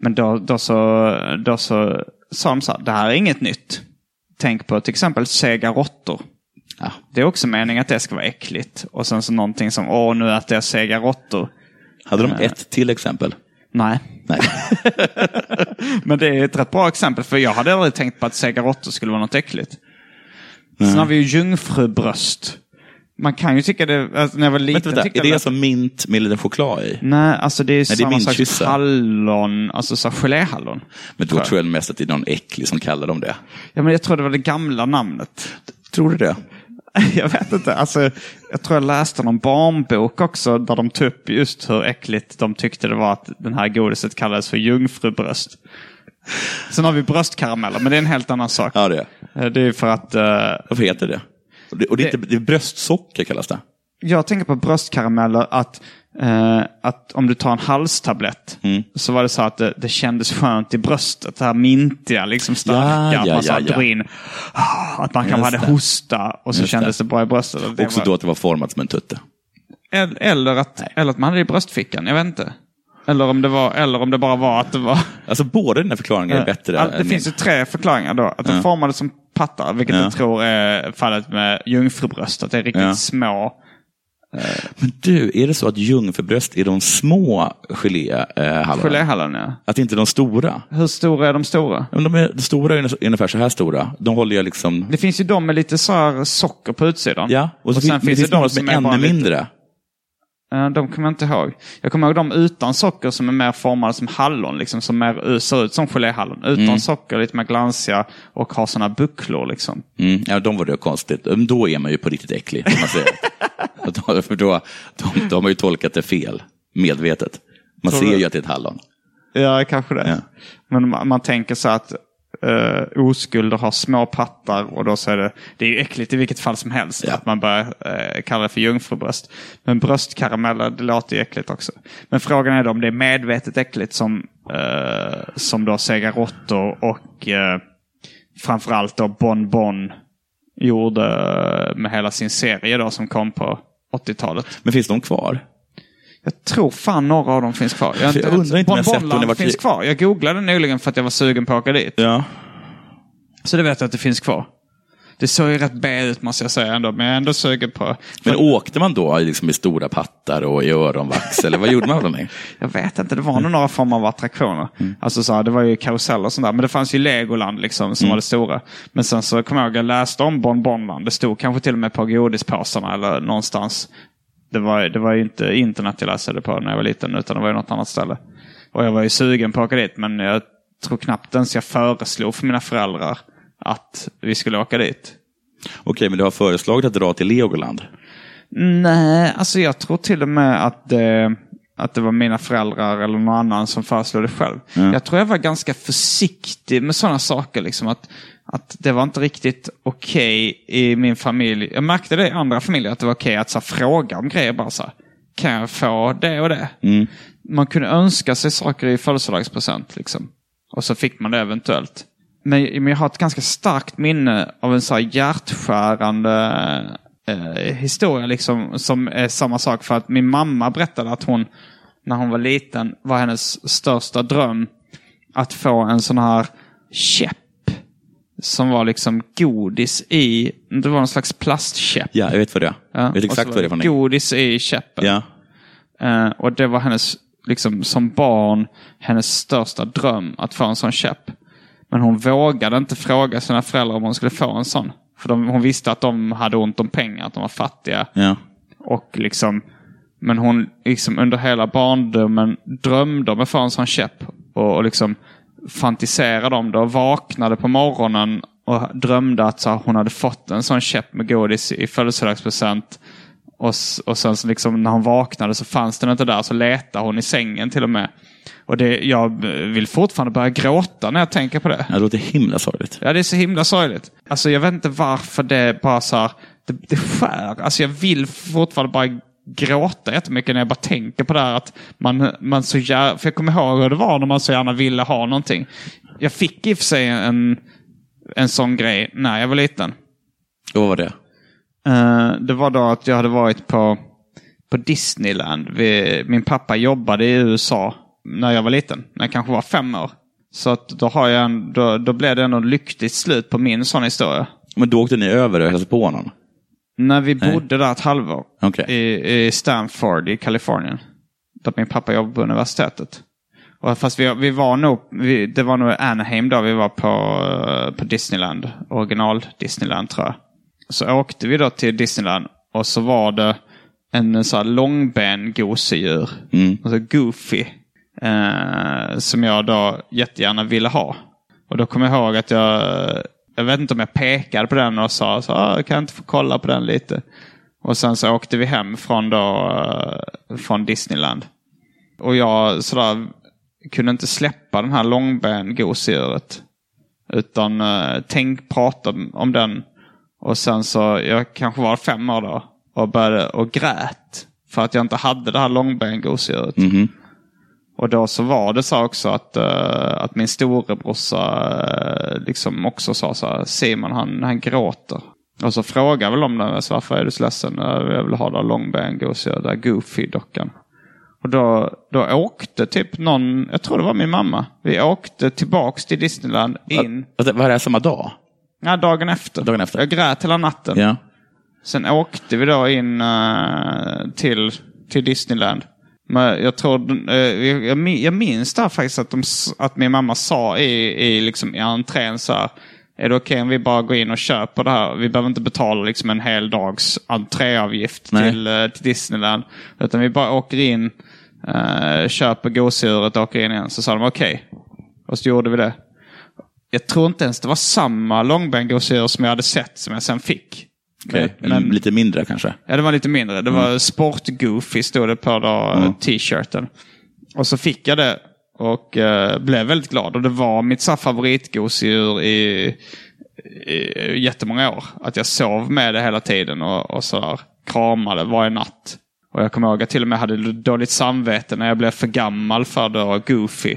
Men då, då, så, då så sa de så här, det här är inget nytt. Tänk på till exempel sega råttor. Ja. Det är också meningen att det ska vara äckligt. Och sen så någonting som, åh nu att det är sega råttor. Hade de ett till exempel? Nej. Nej. (laughs) Men det är ett rätt bra exempel, för jag hade aldrig tänkt på att sega råttor skulle vara något äckligt. Sen har vi ju jungfrubröst. Man kan ju tycka det, alltså när jag var liten Vänta, vänta. Är det jag alltså mint med lite choklad i? Nej, alltså det är det är samma slags kyssa. hallon, alltså så geléhallon. Men då tror jag mest att det är någon äcklig som kallar dem det. Ja, men jag tror det var det gamla namnet. Tror du det? (laughs) Jag vet inte, alltså jag tror jag läste någon barnbok också där de tog upp just hur äckligt de tyckte det var att den här godiset kallades för jungfrubröst. Sen har vi bröstkarameller, men det är en helt annan sak. Ja, det är. Eh, Det är för att... eh, Varför heter det? Och det, och det, är inte, det är bröstsocker kallas det. jag tänker på bröstkarameller att, eh, att om du tar en halstablett Mm. så var det så att det, det kändes skönt i bröstet. Det här mintiga, liksom starka. Ja, att ja, man så ja, in. ah, Att man kan hade det. hosta och så Just kändes det. det bra i bröstet. Också var- då att det var format som en tutte. Eller, eller, att, eller att man hade det i bröstfickan. Jag vet inte. Eller om det, var, eller om det bara var att det var... Alltså båda dina förklaringar är bättre. Allt- det än finns ju min. tre förklaringar då. Att den Ja. formades som pattar, vilket Ja. jag tror är fallet med jungfrubröst. Att det är riktigt Ja. små. Men du, är det så att jungfrubröst är de små geléhalvorna? Geléhallon, ja. Att inte de stora? Hur stora är de stora? Men De, är, de stora är ungefär så här stora. De håller jag liksom... Det finns ju de med lite så socker på utsidan. Ja, och, så finns, det finns några som är ännu mindre. Eh, De kommer jag inte ihåg. Jag kommer ihåg de utan socker som är mer formade som hallon, liksom, som mer, ser ut som geléhallon. Utan Mm. socker, lite mer glansiga och har sådana bucklor. Liksom. Mm, ja, de var det konstigt. Men Då är man ju på riktigt äcklig. Man (laughs) för då, då, då har ju tolkat det fel, medvetet. Man Tror ser du? ju att det är ett hallon. Ja, kanske det. Ja. Men man, man tänker så att uh, oskulder har små pattar och då så är det, det är ju äckligt i vilket fall som helst. Ja. Att man börjar uh, kalla det för jungfrubröst. Men bröstkarameller, det låter ju äckligt också. Men frågan är då om det är medvetet äckligt som, uh, som då Sega Råttor och uh, framförallt då Bon Bon gjorde eh, med hela sin serie då som kom på 80-talet. Men finns de kvar? Jag tror fan några av dem finns kvar. Jag, jag undrar inte om jag sett dem Bonbonland var finns kvar. Jag googlade nyligen för att jag var sugen på att åka dit. Ja. Så det vet jag att det finns kvar. Det såg ju rätt B ut måste jag säga ändå, men jag är ändå sugen på... Men åkte man då liksom i stora pattar och i öronvax? eller vad gjorde man för någonting? (laughs) Jag vet inte, det var nog några former av attraktioner. Mm. Alltså så här, det var ju karuseller och sånt där. Men det fanns ju Legoland liksom Mm. som var det stora. Men sen så kommer jag ihåg, jag läste om Bon Bonland. Det stod kanske till och med på godispåsarna eller någonstans. Det var, det var ju inte internet jag läste det på när jag var liten, utan det var ju något annat ställe. Och jag var ju sugen på att åka dit, men jag tror knappt ens jag föreslog för mina föräldrar att vi skulle åka dit. Okej, men du har föreslagit att dra till Legoland? Nej, alltså jag tror till och med att det, att det var mina föräldrar eller någon annan som föreslog det själv. Jag tror jag var ganska försiktig med sådana saker. Liksom, att, att det var inte riktigt okej i min familj. Jag märkte det i andra familjer att det var okej att så, fråga om grejer. Bara så här, kan jag få det och det? Man kunde önska sig saker i födelsedagspresent. Liksom. Och så fick man det eventuellt. Men, men jag har ett ganska starkt minne av en så här hjärtskärande eh, historia liksom, som är samma sak. För att min mamma berättade att hon, när hon var liten, var hennes största dröm att få en sån här käpp. Som var liksom godis i, det var en slags plastkäpp. Ja, jag vet vad det är. Ja, Jag vet exakt var vad det är för. Godis i käppen. Ja. Eh, och det var hennes, liksom som barn, hennes största dröm att få en sån käpp. Men hon vågade inte fråga sina föräldrar om hon skulle få en sån. För de, hon visste att de hade ont om pengar, att de var fattiga. Ja. Och liksom, men hon liksom under hela barndomen drömde om att få en sån käpp. Och, och liksom fantiserade om det och vaknade på morgonen och drömde att så, hon hade fått en sån käpp med godis i födelsedagspresent. Och, och sen så liksom, när hon vaknade så fanns den inte där, så letade hon i sängen till och med. Och det, jag vill fortfarande börja gråta när jag tänker på det. Det låter himla sorgligt. Ja, det är så himla sorgligt. Alltså jag vet inte varför det bara så här, det, det skär. Alltså jag vill fortfarande bara gråta jättemycket när jag bara tänker på det här att man, man så gärna, för jag kommer ihåg hur det var när man så gärna ville ha någonting. Jag fick i och för sig en, en sån grej när jag var liten. Vad var det? Eh, det var då att jag hade varit på, på Disneyland. Vi, min pappa jobbade i USA när jag var liten, när jag kanske var fem år. Så att då, har jag en, då, då blev det ändå lyckligt slut på min sån historia. Men då åkte ni över och hälsade på honom? När vi Nej. bodde där ett halvår Okej. i, i Stanford i Kalifornien. Där min pappa jobbade på universitetet. Och fast vi, vi var nog, vi, det var nog Anaheim då vi var på, eh, på Disneyland. Original Disneyland tror jag. Så åkte vi då till Disneyland och så var det en så här långben gosedjur. Mm. Alltså Goofy. Eh, som jag då jättegärna ville ha. Och då kommer jag ihåg att jag, jag vet inte om jag pekade på den och sa så ah, kan jag inte få kolla på den lite. Och sen så åkte vi hem från, då, eh, från Disneyland. Och jag sådär, kunde inte släppa den här långben gosedjuret. Utan eh, tänk, prata om den. Och sen så, jag kanske var fem år då. och, började, och grät. För att jag inte hade det här långbengosedjuret. Mhm. Och då så var det så också att, eh, att min storebrorsa uh, liksom också sa så här, Simon han, han gråter. Och så frågade väl om det, så varför är du så ledsen? "Eh, Jag vill ha det här långbengosedjuret, där Goofy-dockan. Och då, då åkte typ någon, jag tror det var min mamma. Vi åkte tillbaks till Disneyland in. Alltså, Var det samma dag? Ja, dagen efter. Dagen efter. Jag grät hela natten. Ja. Sen åkte vi då in eh, till, till Disneyland. Men jag tror, eh, jag, jag min- jag minns där faktiskt att, de, att min mamma sa i, i, liksom, i entrén så här. Är det okej om vi bara går in och köper det här? Vi behöver inte betala liksom en hel dags entréavgift Nej. till, eh, till Disneyland. Utan vi bara åker in, eh, köper gosedjuret och åker in igen. Så sa de okej. Och så gjorde vi det. Jag tror inte ens det var samma långbengosedjur som jag hade sett som jag sen fick. Okej. Men- men- Lite mindre kanske? Ja, det var lite mindre. Det var sport-goofy stod det på då, Mm. t-shirten. Och så fick jag det och eh, blev väldigt glad. Och det var mitt så favoritgosedjur i, i jättemånga år. Att jag sov med det hela tiden och, och sådär kramade varje natt. Och jag kommer ihåg att jag till och med hade dåligt samvete när jag blev för gammal för då Goofy.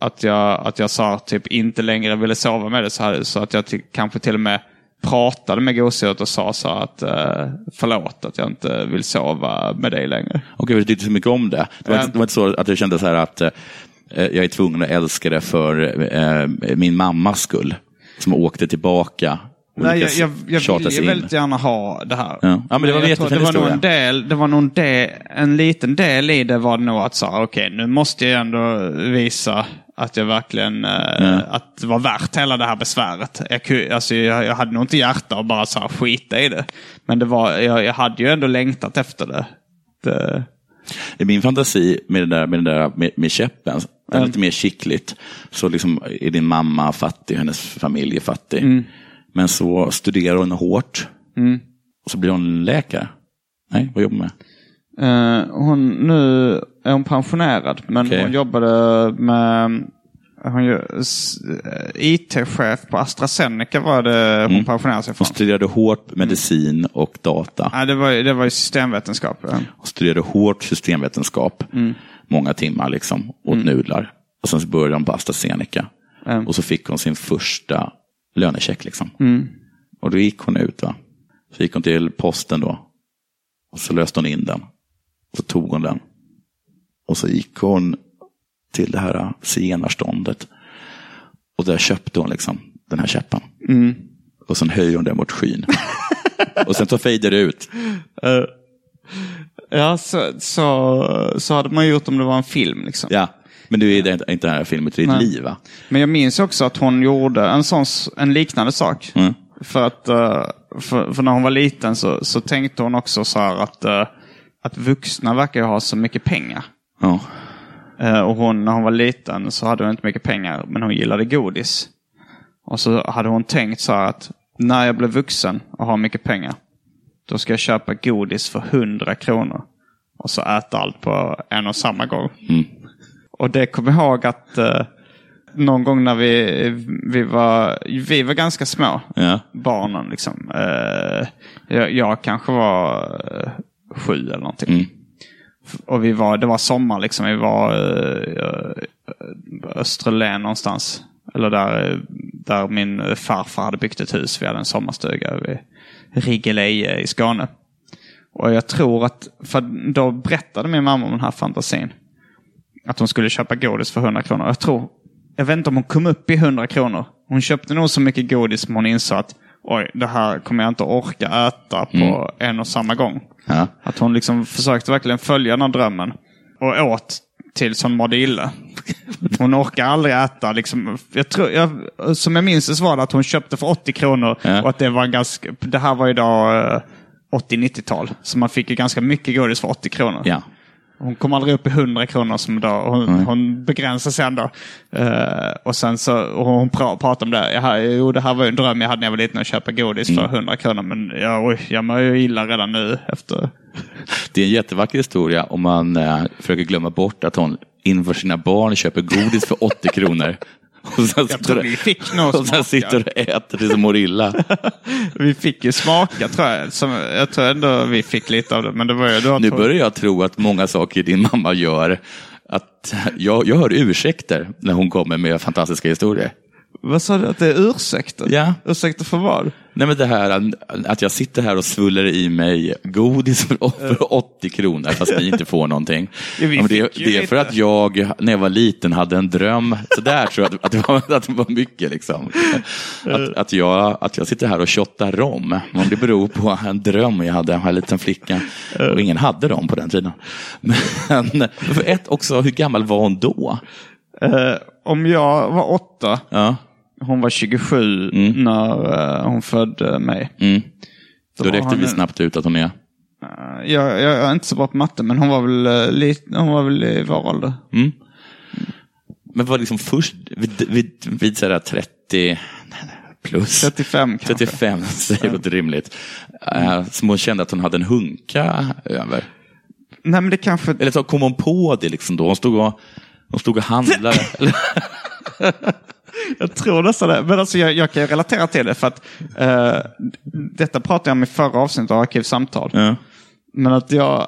Att jag, att jag sa typ inte längre ville sova med det så, här, så att jag kanske till och med pratade med gosedjuret och sa så att eh, förlåt att jag inte vill sova med dig längre. Okej, du tyckte så mycket om det. Det var, inte, det var inte så att du kände så här att eh, jag är tvungen att älska det för eh, min mammas skull. Som åkte tillbaka. och Nej, jag, jag, jag vill ju väldigt gärna ha det här. Ja. Ja, men det var en jag tror jättefin det var nog en del, det var nog en, del, en liten del i det var nog att säga, okej nu måste jag ändå visa att jag verkligen, eh, att det var värt hela det här besväret. Jag, alltså, jag, jag hade nog inte hjärta att bara så här, skita i det. Men det var, jag, jag hade ju ändå längtat efter det. det I min fantasi med, det där, med, det där, med, med käppen, är lite mer kittligt, så liksom är din mamma fattig, hennes familj är fattig. Mm. Men så studerar hon hårt och så blir hon läkare. Nej, vad jobbar hon med? Eh, hon, nu är hon pensionerad, men Okej. hon jobbade med hon eh, IT-chef på AstraZeneca var det hon pensionerade sig från. Hon studerade hårt medicin och data. Nej, det var, det var ju systemvetenskap. ja. Hon studerade hårt systemvetenskap. Många timmar liksom, åt nudlar. Och sen så började hon på AstraZeneca. Mm. Och så fick hon sin första lönecheck. Liksom. Och då gick hon ut. Va? Så gick hon till posten då. Och så löste hon in den. Så tog hon den. Och så gick hon till det här zigenarståndet. Och där köpte hon liksom den här käppen. Och sen höjer hon den mot skyn. och sen tar fejder ut. Ja, så, så, så hade man gjort om det var en film. Liksom. Ja, men du är inte inte det här filmet, det är Nej. liv va? Men jag minns också att hon gjorde en, sån, en liknande sak. Mm. För att eh, för, för när hon var liten så, så tänkte hon också så här att, eh, att vuxna verkar ha så mycket pengar. Ja. Eh, Och hon, när hon var liten så hade hon inte mycket pengar, men hon gillade godis. Och så hade hon tänkt så här att när jag blir vuxen och har mycket pengar, då ska jag köpa godis för 100 kronor. Och så äta allt på en och samma gång. Och det kommer jag ihåg att eh, någon gång när vi, vi, var, vi var ganska små, Ja. barnen liksom. Eh, jag, jag kanske var eh, sju eller någonting. Mm. Och vi var, det var sommar liksom. Vi var uh, Österlen någonstans. Eller där, eh, där min farfar hade byggt ett hus. Vi hade en sommarstuga vid Rigeleje i Skåne. Och jag tror att, för då berättade min mamma om den här fantasin. Att hon skulle köpa godis för 100 kronor. Jag tror, jag vet inte om hon kom upp i 100 kronor. Hon köpte nog så mycket godis som hon insåg att oj, det här kommer jag inte orka äta på en och samma gång. Ja. Att hon liksom försökte verkligen följa den här drömmen. Och åt tills hon mådde illa. (laughs) Hon orkar aldrig äta. Liksom, jag tror, jag, som jag minns det så var det att hon köpte för 80 kronor. Ja. Och att det var en ganska, det här var eh, 80-90-tal. Så man fick ju ganska mycket godis för 80 kronor. ja. Hon kom aldrig upp i 100 kronor som då. Hon, hon begränsade sig ändå. Eh, och sen så, och hon pra, pratade om det. Jaha, jo, det här var ju en dröm jag hade när jag var liten att köpa godis för 100 kronor. Men ja, oj, jag mår ju illa redan nu efter. Det är en jättevacker historia om man eh, försöker glömma bort att hon inför sina barn köper godis för 80 kronor. (laughs) Och sen sitter du- vi fick nog Och sen smaka. sitter du och äter tills du mår illa. (laughs) Vi fick ju smaka tror jag. Som, jag tror ändå vi fick lite av det. Men det var ju då Nu börjar jag tro att många saker din mamma gör, att jag, jag hör ursäkter när hon kommer med fantastiska historier. Vad sa du? Att det är ursäkter? Ja. Ursäkter för vad? Nej men det här att jag sitter här och svullar i mig godis för, (laughs) för 80 kronor fast ni inte får någonting. (laughs) Ja, det, det är för att jag, när jag var liten, hade en dröm. Så där tror jag att, att, det, var, att det var mycket. Liksom. Att, att, jag, att jag sitter här och shottar rom. Men det beror på en dröm jag hade, en liten flicka. Och ingen hade dem på den tiden. Men för ett också, hur gammal var hon då? Eh, om jag var åtta, Ja. Hon var 27 när eh, hon födde mig. Mm. Då räckte han vi snabbt ut att hon är... Eh, jag, jag, jag är inte så bra på matte, men hon var väl, uh, lite, hon var väl i vår ålder. Mm. Men var liksom först vid, vid, vid sådär 30 plus? 35 kanske. 35, (laughs) säger låter rimligt. Uh, som hon kände att hon hade en hunka över. Nej, men det kanske... Eller så kom hon på det liksom då? Hon stod och, hon stod och handlade. (laughs) (laughs) Jag tror nästan det. Men alltså jag, jag kan ju relatera till det för att eh, detta pratade jag om i förra avsnittet av Arkivsamtal. ja. Men att jag,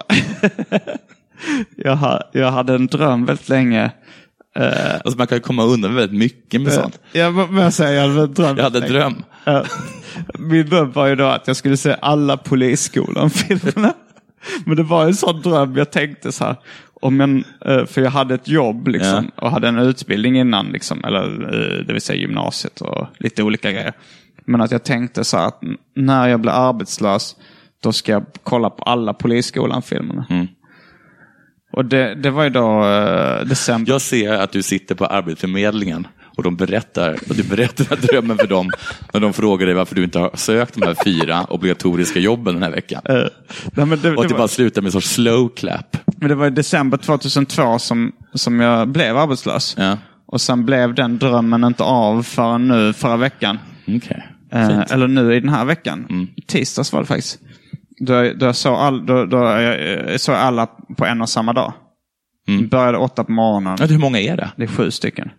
(laughs) jag, ha, jag hade en dröm väldigt länge. Eh, alltså man kan komma undan väldigt mycket med sånt. jag, men jag säger, jag hade en dröm. Jag hade en dröm. Eh, Min dröm var ju då att jag skulle se alla Polisskolan-filmerna. Men det var en sån dröm, jag tänkte så här. Om jag, eh, för jag hade ett jobb liksom, och hade en utbildning innan, liksom, eller, eh, det vill säga gymnasiet och lite olika grejer. Men att jag tänkte så här att när jag blir arbetslös, då ska jag kolla på alla Polisskolan-filmerna. Mm. Och det, det var ju då eh, december. Jag ser att du sitter på Arbetsförmedlingen och de berättar, och du berättar drömmen för dem när de frågar dig varför du inte har sökt de här fyra obligatoriska jobben den här veckan. Eh, nej, det, Och det det var- bara slutar med en sorts slow clap. Men det var i december 2002 som, som jag blev arbetslös. Ja. Och sen blev den drömmen inte av förrän nu förra veckan. Okej. Eh, eller nu i den här veckan. Mm. Tisdags var det faktiskt. Då, jag- då, jag såg all, då, då jag, jag såg alla på en och samma dag. Mm. Började åtta på morgonen. Ja, hur många är det? Det är sju stycken.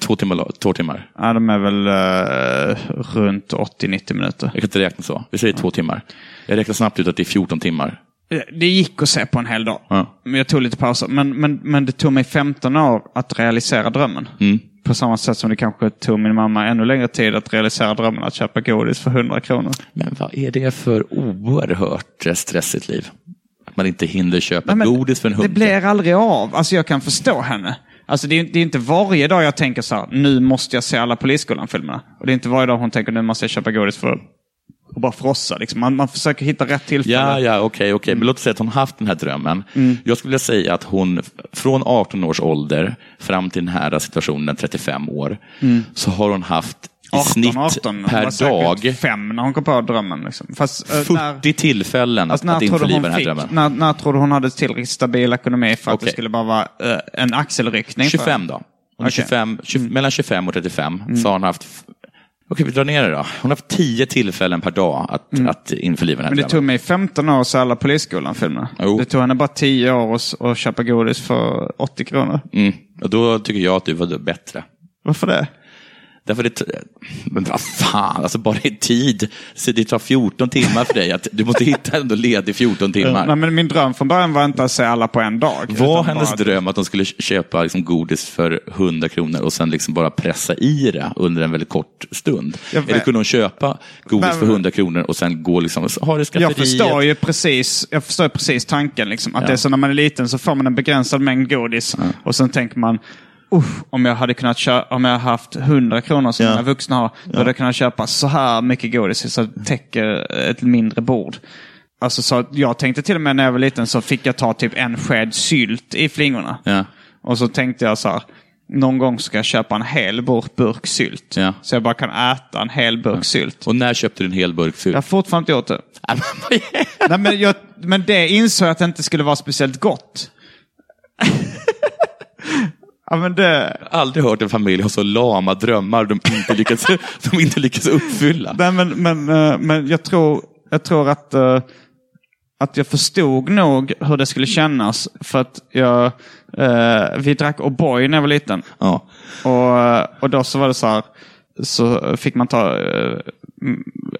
Två timmar? Två timmar. Ja, de är väl eh, runt 80-90 minuter. Jag kan inte räkna så. Vi säger två timmar. Jag räknar snabbt ut att det är 14 timmar. Det gick att se på en hel dag. Ja. Men jag tog lite pauser. Men, men, men det tog mig 15 år att realisera drömmen. Mm. På samma sätt som det kanske tog min mamma ännu längre tid att realisera drömmen att köpa godis för 100 kronor. Men vad är det för oerhört stressigt liv? Att man inte hinner köpa Nej, godis för en Det hunka. blir aldrig av. Alltså jag kan förstå henne. Alltså det är, det är inte varje dag jag tänker så här, nu måste jag se alla Polisskolan-filmerna. Och det är inte varje dag hon tänker, nu måste jag köpa godis för att bara frossa. Liksom. Man, man försöker hitta rätt tillfälle. Ja, ja, okej, okej. Men låt oss säga att hon haft den här drömmen. Jag skulle vilja säga att hon från 18 års ålder fram till den här situationen, 35 år, så har hon haft i 18, snitt 18. Hon var per dag fem när hon kom på drömmen. Liksom. Fast, eh, 40 när, tillfällen alltså, att, införliva den här fick, drömmen. när, när tror du hon hade tillräckligt stabil ekonomi för att det skulle bara vara eh, en axelryckning? för 25 då. Okej. 25, 20, Mellan 25 och 35 så har hon haft, okej vi drar ner det då. Hon har haft 10 tillfällen per dag att, att införliva den här Men det drömmen. tog mig 15 år att se alla Polisskolan-filmerna. Jo. Det tog henne bara 10 år att, att köpa godis för 80 kronor. Mm. Och då tycker jag att du var bättre. Varför det? Därför det, men vad fan, alltså bara i tid. Så det tar 14 timmar för dig. Att du måste hitta ändå ledig 14 timmar. Nej, men min dröm från början var inte att se alla på en dag. Var hennes bara dröm att de skulle köpa liksom godis för 100 kronor och sen liksom bara pressa i det under en väldigt kort stund? Eller kunde hon köpa godis Men- för 100 kronor och sen gå liksom, ha det i Jag skatteriet? förstår ju precis, jag förstår precis tanken. Liksom, att Ja. det är så när man är liten så får man en begränsad mängd godis. Och sen tänker man, "Uff, om jag hade kunnat köpa, om jag haft 100 kronor som Ja. många vuxna har, då hade jag kunnat köpa så här mycket godis så att det täcker ett mindre bord. Alltså så jag tänkte till och med när jag var liten så fick jag ta typ en sked sylt i flingorna. Ja. Och så tänkte jag så här, någon gång ska jag köpa en hel burk, burk sylt. Ja. Så jag bara kan äta en hel burk sylt. Och när köpte du en hel burk sylt? Jag har fortfarande inte gjort det. (laughs) Nej, men, jag, men det insåg jag att det inte skulle vara speciellt gott. (laughs) ja, men det... Jag har aldrig hört en familj ha så lama drömmar de inte lyckas, (laughs) de inte lyckas uppfylla. Nej, men, men, eh, men jag, tror, jag tror att... eh, att jag förstod nog hur det skulle kännas. För att jag, eh, vi drack O'boy när jag var liten. Ja. Och, och då så var det så här, så fick man ta,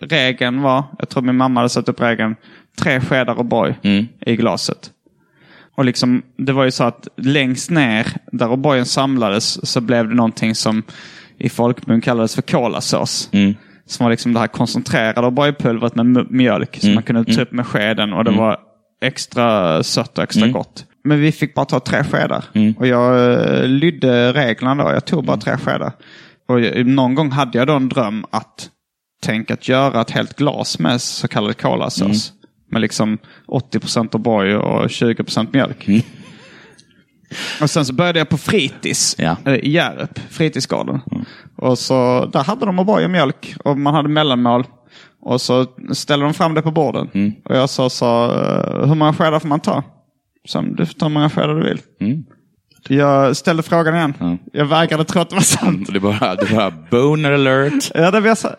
regeln var, jag tror min mamma hade satt upp regeln, tre skedar O'boy Mm. i glaset. Och liksom, det var ju så att längst ner där O'boyen samlades så blev det någonting som i folkmun kallades för kolasås. Mm. Som var liksom det här koncentrerade O'boy-pulvret med mjölk som Mm. man kunde ta upp med skeden och det var extra sött och extra Mm. gott. Men vi fick bara ta tre skedar. Och jag eh, lydde reglerna då. Jag tog Mm. bara tre skedar. Och jag, någon gång hade jag då en dröm att tänka att göra ett helt glas med så kallad kolasås. Mm. Med liksom 80% O'boy och 20% mjölk. Och sen så började jag på fritids Ja. eh, i Hjärup, fritidsgården. Och så där hade de O'boy och mjölk och man hade mellanmål. Och så ställde de fram det på borden. Och jag sa, sa eh, hur många skedar får man ta? Så du får ta hur många skedar du vill. Mm. Jag ställde frågan igen. Jag vägrade tro att det var sant. Så det bara, bara boner alert. Ja, det var sa,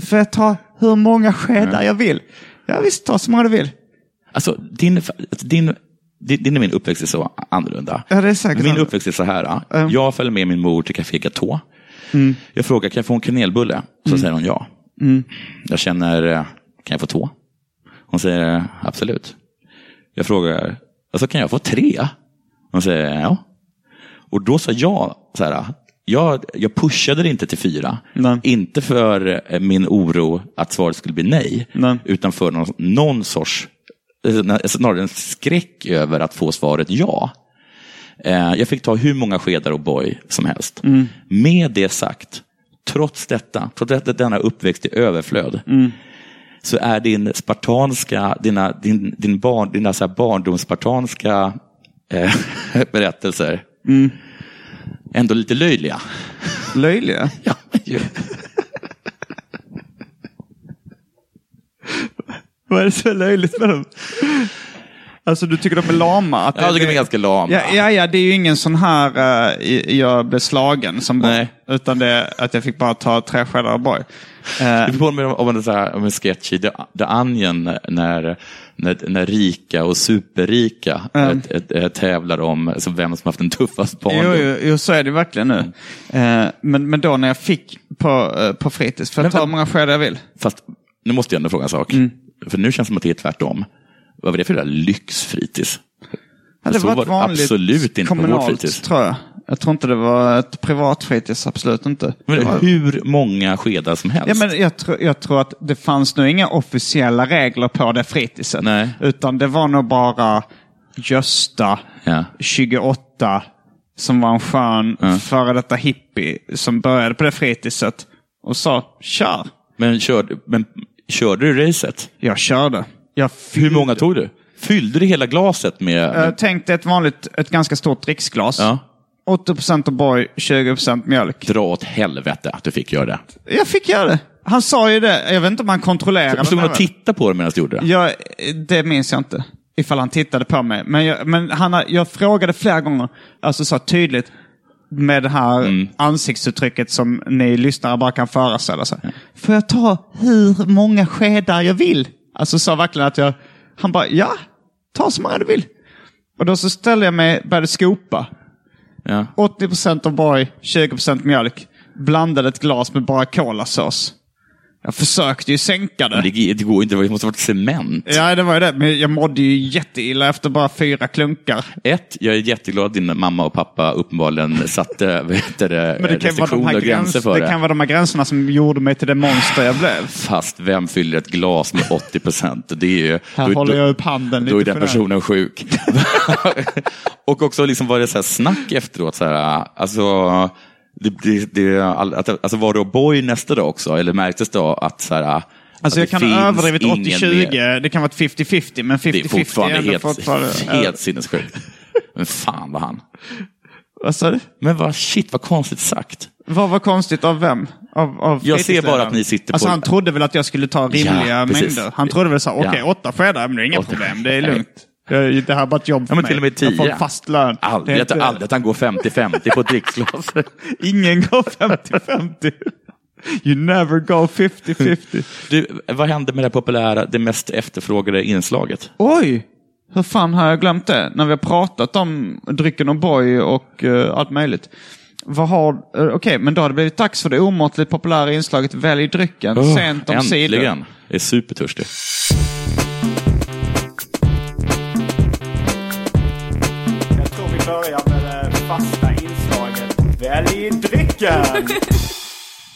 får jag ta hur många skedar jag vill? Ja visst, ta så många du vill. Alltså, din, din, din, din och min uppväxt är så annorlunda. Ja, det är säkert Min uppväxt är så här. Mm. Jag följer med min mor till Café Gatå. Jag frågar, kan jag få en kanelbulle? Så säger hon ja. Jag känner, eh, kan jag få två? Hon säger absolut. Jag frågar, alltså kan jag få tre? Hon säger ja. Och då sa jag så här, jag, jag pushade det inte till fyra. Nej. Inte för eh, min oro att svaret skulle bli nej, Nej. utan för någon, någon sorts, eh, snarare en skräck över att få svaret ja. Eh, Jag fick ta hur många skedar och boy som helst. Med det sagt, trots detta, trots att denna uppväxt i överflöd, så är din spartanska, dina, din, din barn, dina så här barndomsspartanska eh, (laughs) berättelser ändå lite löjliga. Löjliga? (laughs) Ja. Vad är det som är löjligt med dem? Alltså du tycker de är lama? Att Ja, jag tycker de är ganska lama. Ja, ja, ja, det är ju ingen sån här uh, jag blev slagen som. Nej. Utan det att jag fick bara ta tre skedar O'boy. Uh, Det påminner om en, så här, om en sketch i The, The Onion när, när, när rika och superrika Mm. ett, ett, ett, tävlar om alltså, vem som haft den tuffaste barndom. jo, jo, jo, så är det verkligen nu. Eh, men, men då när jag fick på, uh, på fritids, för att ta hur många skedar jag vill. Fast nu måste jag ändå fråga en sak. Mm. För nu känns det som att det är tvärtom. Vad var det för lyxfritids? Ja, så var det absolut inte på vårt fritids. tror jag. Jag tror inte det var ett privat fritids, absolut inte. Men Det var- hur många skedar som helst. Ja, men jag, tror, jag tror att det fanns nog inga officiella regler på det fritidset. Nej. Utan det var nog bara Gösta, Ja. 28, som var en skön Ja. före detta hippie som började på det fritidset och sa kör. Men, körde, men körde du racet? Jag körde. Jag Hur många tog du? Fyllde du hela glaset med... Jag tänkte ett vanligt, ett ganska stort dricksglas. Ja. 80% O'boy, 20% mjölk. Dra åt helvete att du fick göra det. Jag fick göra det. Han sa ju det. Jag vet inte om han kontrollerade. Stod han och tittade på det medan du gjorde det? Jag, det minns jag inte. Ifall han tittade på mig. Men, jag, men han, jag frågade flera gånger, alltså så tydligt, med det här Mm. ansiktsuttrycket som ni lyssnare bara kan föreställa sig. Får jag ta hur många skedar jag vill? Alltså sa verkligen att jag, han bara, ja, ta så många du vill. Och då så ställde jag mig, började skopa. Ja. 80% O'boy, 20% mjölk. Blandade ett glas med bara kolasås. Jag försökte ju sänka det. Det, det går inte, det måste ha varit cement. Ja, det var ju det. Men jag mådde ju jätteilla efter bara fyra klunkar. Ett, jag är jätteglad att din mamma och pappa uppenbarligen (laughs) satte heter det, Men det kan, vara de här och gränser gräns, för det det. kan vara de här gränserna som gjorde mig till det monster jag blev. Fast vem fyller ett glas med 80 procent? Det är ju, Här då, håller jag upp handen då är lite den för det. personen sjuk. (laughs) (laughs) och också liksom var det så här snack efteråt. Så här, alltså, det, det, alltså var det O'boy nästa dag också? Eller märktes då att så här, Alltså jag kan ha överdrivit ingen mer? 80-20, det kan vara ett 50-50, men 50-50 Det är fortfarande helt, fortfarande- helt sinnessjukt. Men fan vad han. Vad sa du? Men vad shit vad konstigt sagt. Vad var konstigt av vem? Av, av Jag ser bara att ni sitter på- Alltså han trodde väl att jag skulle ta rimliga Ja, mängder. Han trodde väl så okej Ja. åtta skedar, men det är inga problem, det är lugnt. Det det här är bara ett jobb för Ja, men mig. till och med Jag får fast lön. Aldrig, att, inte- aldrig att han går 50-50 på ett dricksglas. (laughs) Ingen går 50-50. You never go 50-50. Du, vad hände med det populära, det mest efterfrågade inslaget? Oj! Hur fan har jag glömt det? När vi har pratat om drycken O'boy och uh, allt möjligt. Vad har... Uh, Okej, okay, men då har det blivit dags för det omåttligt populära inslaget Välj drycken Oh, sent om sidor. Äntligen! Jag är supertörstig. Jag börjar med det fasta inslaget. Välj drycken!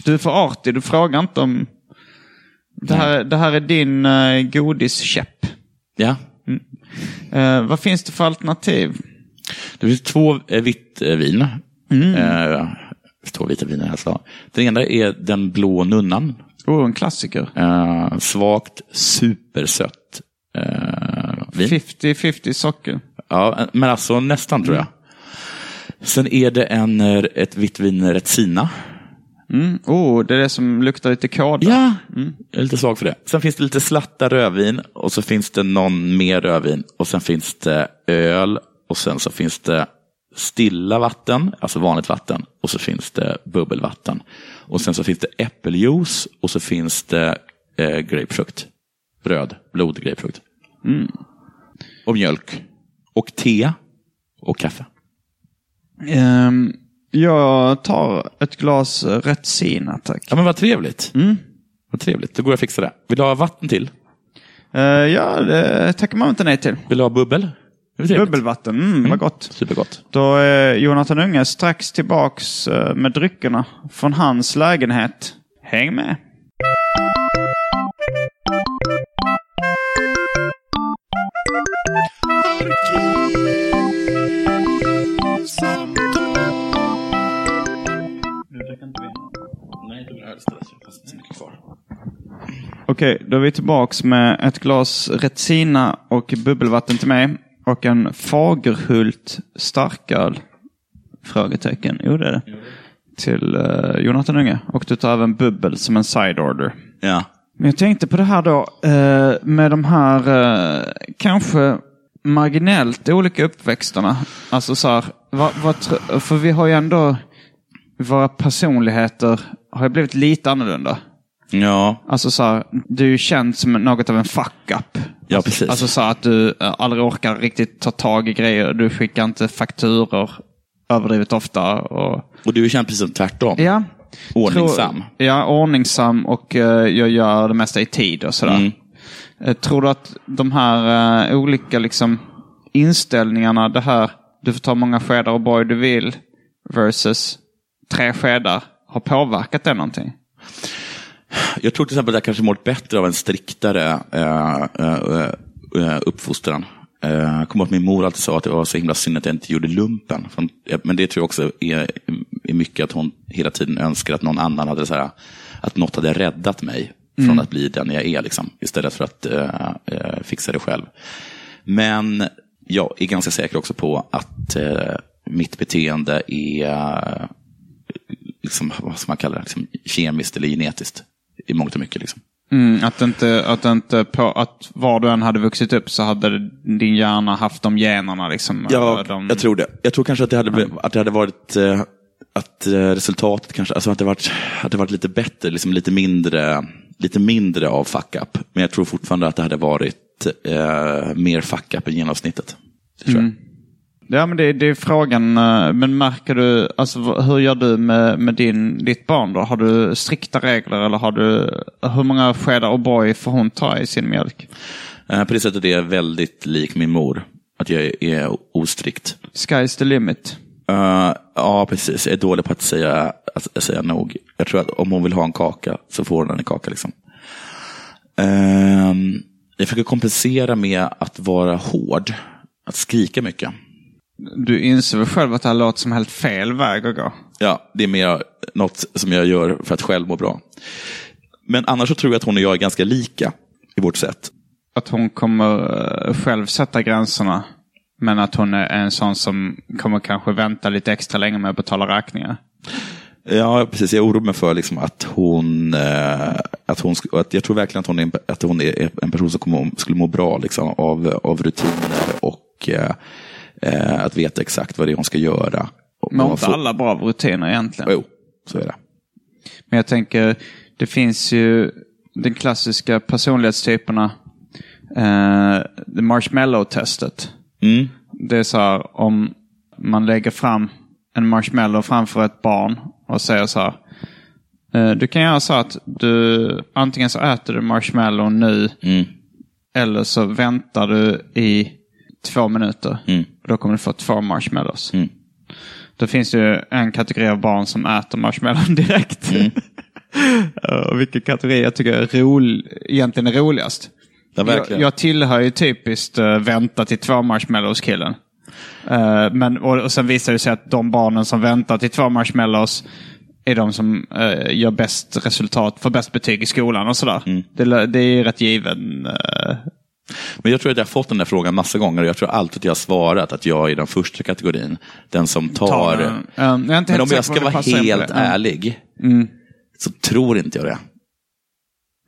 Du är för artig, du frågar inte om... Det här, det här är din uh, godiskäpp. Ja. Uh, vad finns det för alternativ? Det finns två eh, vitt eh, vin. Eh, två vita viner alltså. Den ena är Den blå nunnan. Oh, en klassiker. Eh, svagt, supersött eh, vin. 50-50 socker. Ja, men alltså nästan tror jag. Sen är det en, eh, ett vitt vin Retsina. Mm. Oh, det är det som luktar lite kåda. Ja, jag är lite svag för det. Sen finns det lite slatta rödvin och så finns det någon mer rödvin och sen finns det öl och sen så finns det stilla vatten, alltså vanligt vatten och så finns det bubbelvatten. Och sen så finns det äppeljuice och så finns det eh, grapefrukt. Röd, blod grapefrukt. Och mjölk. Och te. Och kaffe. Ehm, jag tar ett glas Retsina, tack. Ja men vad trevligt. Vad trevligt, då går jag och fixar det. Vill du ha vatten till? Eh, ja, det tackar man inte nej till. Vill du ha bubbel? Bubbelvatten, mm, vad gott. Supergott. Då är Jonathan Unge strax tillbaks eh, med dryckerna från hans lägenhet. Häng med! Okej, då är vi tillbaks med ett glas Retsina och bubbelvatten till mig. Och en Fagerhult starköl. Frågetecken. Jo, det är det. Till eh, Jonathan Unge. Och du tar även bubbel som en side order. Ja. Men jag tänkte på det här då eh, med de här eh, kanske marginellt olika uppväxterna. Alltså så här, vad, vad, för vi har ju ändå, våra personligheter har ju blivit lite annorlunda. Ja, Alltså så här, du är ju känd som något av en fuck-up. ja precis. Alltså så att du eh, aldrig orkar riktigt ta tag i grejer. Du skickar inte fakturor överdrivet ofta. Och... och du är känd precis som tvärtom. Ja. Ordningsam. Tror, ja, ordningsam och eh, jag gör det mesta i tid och sådär. Mm. Eh, tror du att de här uh, olika liksom, inställningarna, det här du får ta många skedar och boy du vill versus tre skedar, har påverkat det någonting? Jag tror till exempel att jag kanske mått bättre av en striktare uh, uh, uppfostran. Jag kommer ihåg att min mor alltid sa att det var så himla synd att jag inte gjorde lumpen. Men det tror jag också är, är mycket att hon hela tiden önskar att någon annan hade så här, att något hade räddat mig från att bli den jag är, liksom, istället för att eh, eh, fixa det själv. Men jag är ganska säker också på att eh, mitt beteende är, liksom, vad ska man kalla det, liksom, kemiskt eller genetiskt i mångt och mycket. Liksom. Mm, att inte, att inte på, att var du än hade vuxit upp så hade din hjärna haft de generna liksom. Ja, de, jag tror det. Jag tror kanske att det hade, att det hade varit eh, att eh, resultatet kanske, alltså att det varit, att det varit lite bättre, liksom lite mindre, lite mindre av fuck up. Men jag tror fortfarande att det hade varit eh, mer fuck up än genomsnittet. Jag. Ja, men det, det är frågan. eh, Men märker du, alltså hur gör du med, med din, ditt barn då? Har du strikta regler eller har du, hur många skedar och boy får hon ta i sin mjölk? Eh, på det sättet är jag väldigt lik min mor. Att jag är, är ostrikt. Sky's the limit. Eh, ja, precis. Jag är dålig på att säga, att säga nog. Jag tror att om hon vill ha en kaka så får hon en kaka. Liksom. Ehm, jag försöker kompensera med att vara hård. Att skrika mycket. Du inser väl själv att det här låter som helt fel väg att gå? Ja, det är mer något som jag gör för att själv må bra. Men annars så tror jag att hon och jag är ganska lika i vårt sätt. Att hon kommer eh, själv sätta gränserna. Men att hon är en sån som kommer kanske vänta lite extra länge med att betala räkningar. Ja, precis. Jag oroar mig för liksom att hon, eh, att hon, att jag tror verkligen att hon är en, att hon är en person som kommer, skulle må bra liksom, av, av rutiner och eh, eh, att veta exakt vad det är hon ska göra. Vad inte får- alla bra rutiner egentligen. Jo, så är det. Men jag tänker, det finns ju den klassiska personlighetstyperna. Eh, marshmallow-testet. Mm. Det är så här om man lägger fram en marshmallow framför ett barn och säger så här. Eh, du kan göra så att du antingen så äter du marshmallow nu Mm. eller så väntar du i två minuter. Mm. Då kommer du få två marshmallows. Mm. Då finns det ju en kategori av barn som äter marshmallow (laughs) direkt. Mm. (laughs) Vilken kategori jag tycker är rol, egentligen är roligast. Jag, jag tillhör ju typiskt uh, vänta till två marshmallows-killen. Eh, men, och, och sen visar det sig att de barnen som väntar till två marshmallows är de som eh, gör bäst resultat, får bäst betyg i skolan och sådär. Mm. Det, det är rätt given. eh, Men jag tror att jag har fått den där frågan massa gånger och jag tror alltid att jag har svarat att jag är den första kategorin. Den som tar... tar, inte Men om jag ska vara helt det. Mm. ärlig så tror inte jag det.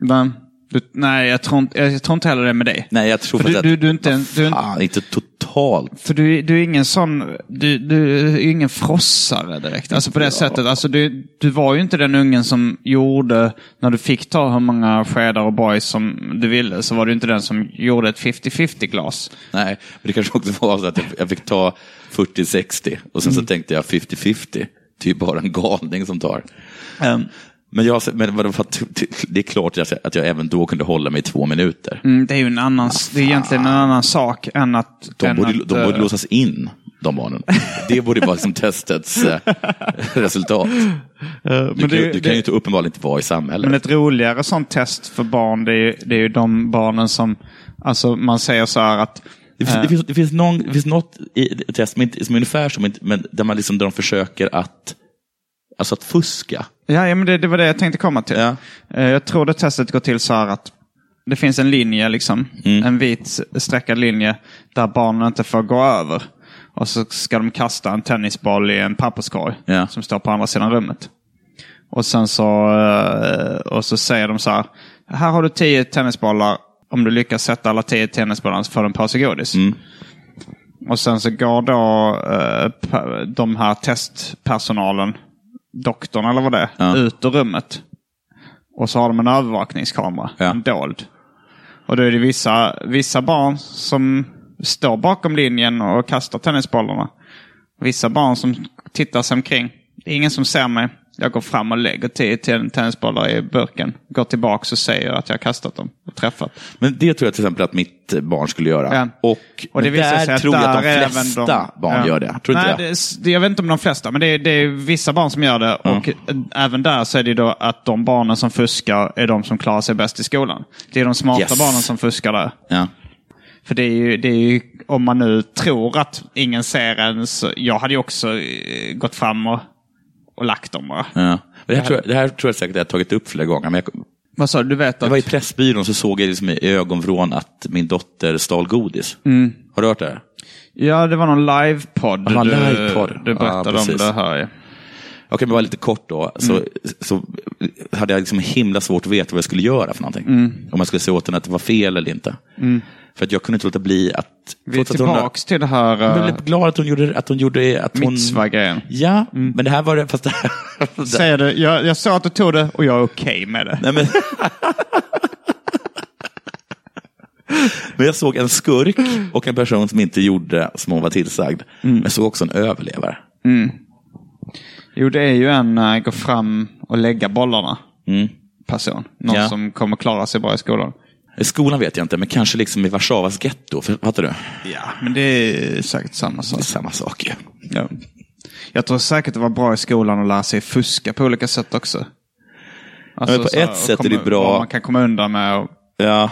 Men, du, nej, jag tror, inte, jag tror inte heller det med dig. Nej, jag tror För du- du- du är inte en- du Fan, inte totalt. För du, du är ingen sån, du, du är ingen frossare direkt. Alltså på det sättet. Alltså du, du var ju inte den ungen som gjorde, när du fick ta hur många skedar och boys som du ville, så var du inte den som gjorde ett 50-50 glas. Nej, men det kanske också var så att jag, jag fick ta 40-60 och sen så Mm. tänkte jag 50-50. Det är ju bara en galning som tar. Um, Men, jag, men vadå, för att- det är klart att jag, att jag även då kunde hålla mig i två minuter. mm, det är ju en annan, det är egentligen en annan sak än att... De än borde, att, de borde eh, låsas in, de barnen. (laughs) Det borde vara liksom testets eh, resultat. eh, Du, det- ju- du kan det- ju inte uppenbarligen inte vara i samhället. Men ett roligare sånt test för barn, det är ju, det är ju de barnen som, alltså man säger så här att Det finns, det finns, det finns, någon, det finns något i test som, inte, som är ungefär som, inte- men där, man liksom, där de försöker att, alltså att fuska. Ja, ja men det, det var det jag tänkte komma till. Ja. Eh, Jag tror det testet går till så här att det finns en linje, liksom, Mm. en vit streckad linje där barnen inte får gå över. Och så ska de kasta en tennisboll i en papperskorg Ja. som står på andra sidan rummet. Och sen så, eh, och så säger de så här, här har du tio tennisbollar. Om du lyckas sätta alla tio tennisbollarna så får du en påse godis. Mm. Och sen så går då eh, de här testpersonalen, doktorn eller vad det är, Ja. ut ur rummet. Och så har de en övervakningskamera, Ja. en dold. Och då är det vissa, vissa barn som står bakom linjen och kastar tennisbollarna. Vissa barn som tittar sig omkring. Det är ingen som ser mig. Jag går fram och lägger tio ten- tennisbollar i burken. Går tillbaka och säger att jag har kastat dem och träffat. Men det tror jag till exempel att mitt barn skulle göra. Ja. Och, Och det där att tror jag att de flesta de- barn ja. gör det. Tror Nej, det? det? jag vet inte om de flesta, men det är, det är vissa barn som gör det. Och eh, även där så är det då att de barnen som fuskar är de som klarar sig bäst i skolan. Det är de smarta Yes. barnen som fuskar där. Ja. För det är, ju, det är ju, om man nu tror att ingen ser en, så jag hade ju också eh, gått fram och, och lagt dem bara. Ja. Det, här tror jag, det här tror jag säkert jag har tagit upp flera gånger. Men jag, Vad sa du? Du vet jag var i att... Pressbyrån så såg jag liksom i ögonvrån att min dotter stal godis. Mm. Har du hört det? Ja, det var någon livepodd. du, livepodd. du berättade Ja, om det här. Ja. Okej, men bara lite kort då. Så, Mm. så hade jag liksom himla svårt att veta vad jag skulle göra för någonting. Mm. Om jag skulle säga åt henne att det var fel eller inte. För att jag kunde inte låta bli att... Vi är tillbaks till det här Jag blev glad att hon gjorde att hon gjorde... Att hon, mitzvah-grejen. Ja, men det här var det... Fast det här, (laughs) Säger du, jag, jag sa att du tog det och jag är okej med det. Nej, men... (laughs) men jag såg en skurk och en person som inte gjorde som hon var tillsagd. Mm. Men jag såg också en överlevare. Jo, det är ju en uh, gå fram och lägga bollarna Mm. person. Någon Ja. som kommer klara sig bra i skolan. I skolan vet jag inte, men kanske liksom i Warszawas getto. Fattar du? Ja, men det är säkert samma Det sak. är samma sak ju. Ja. Jag tror säkert det var bra i skolan att lära sig fuska på olika sätt också. Alltså, Ja, på så- ett sätt är det komma- bra. Man kan komma undan med. Och, Ja,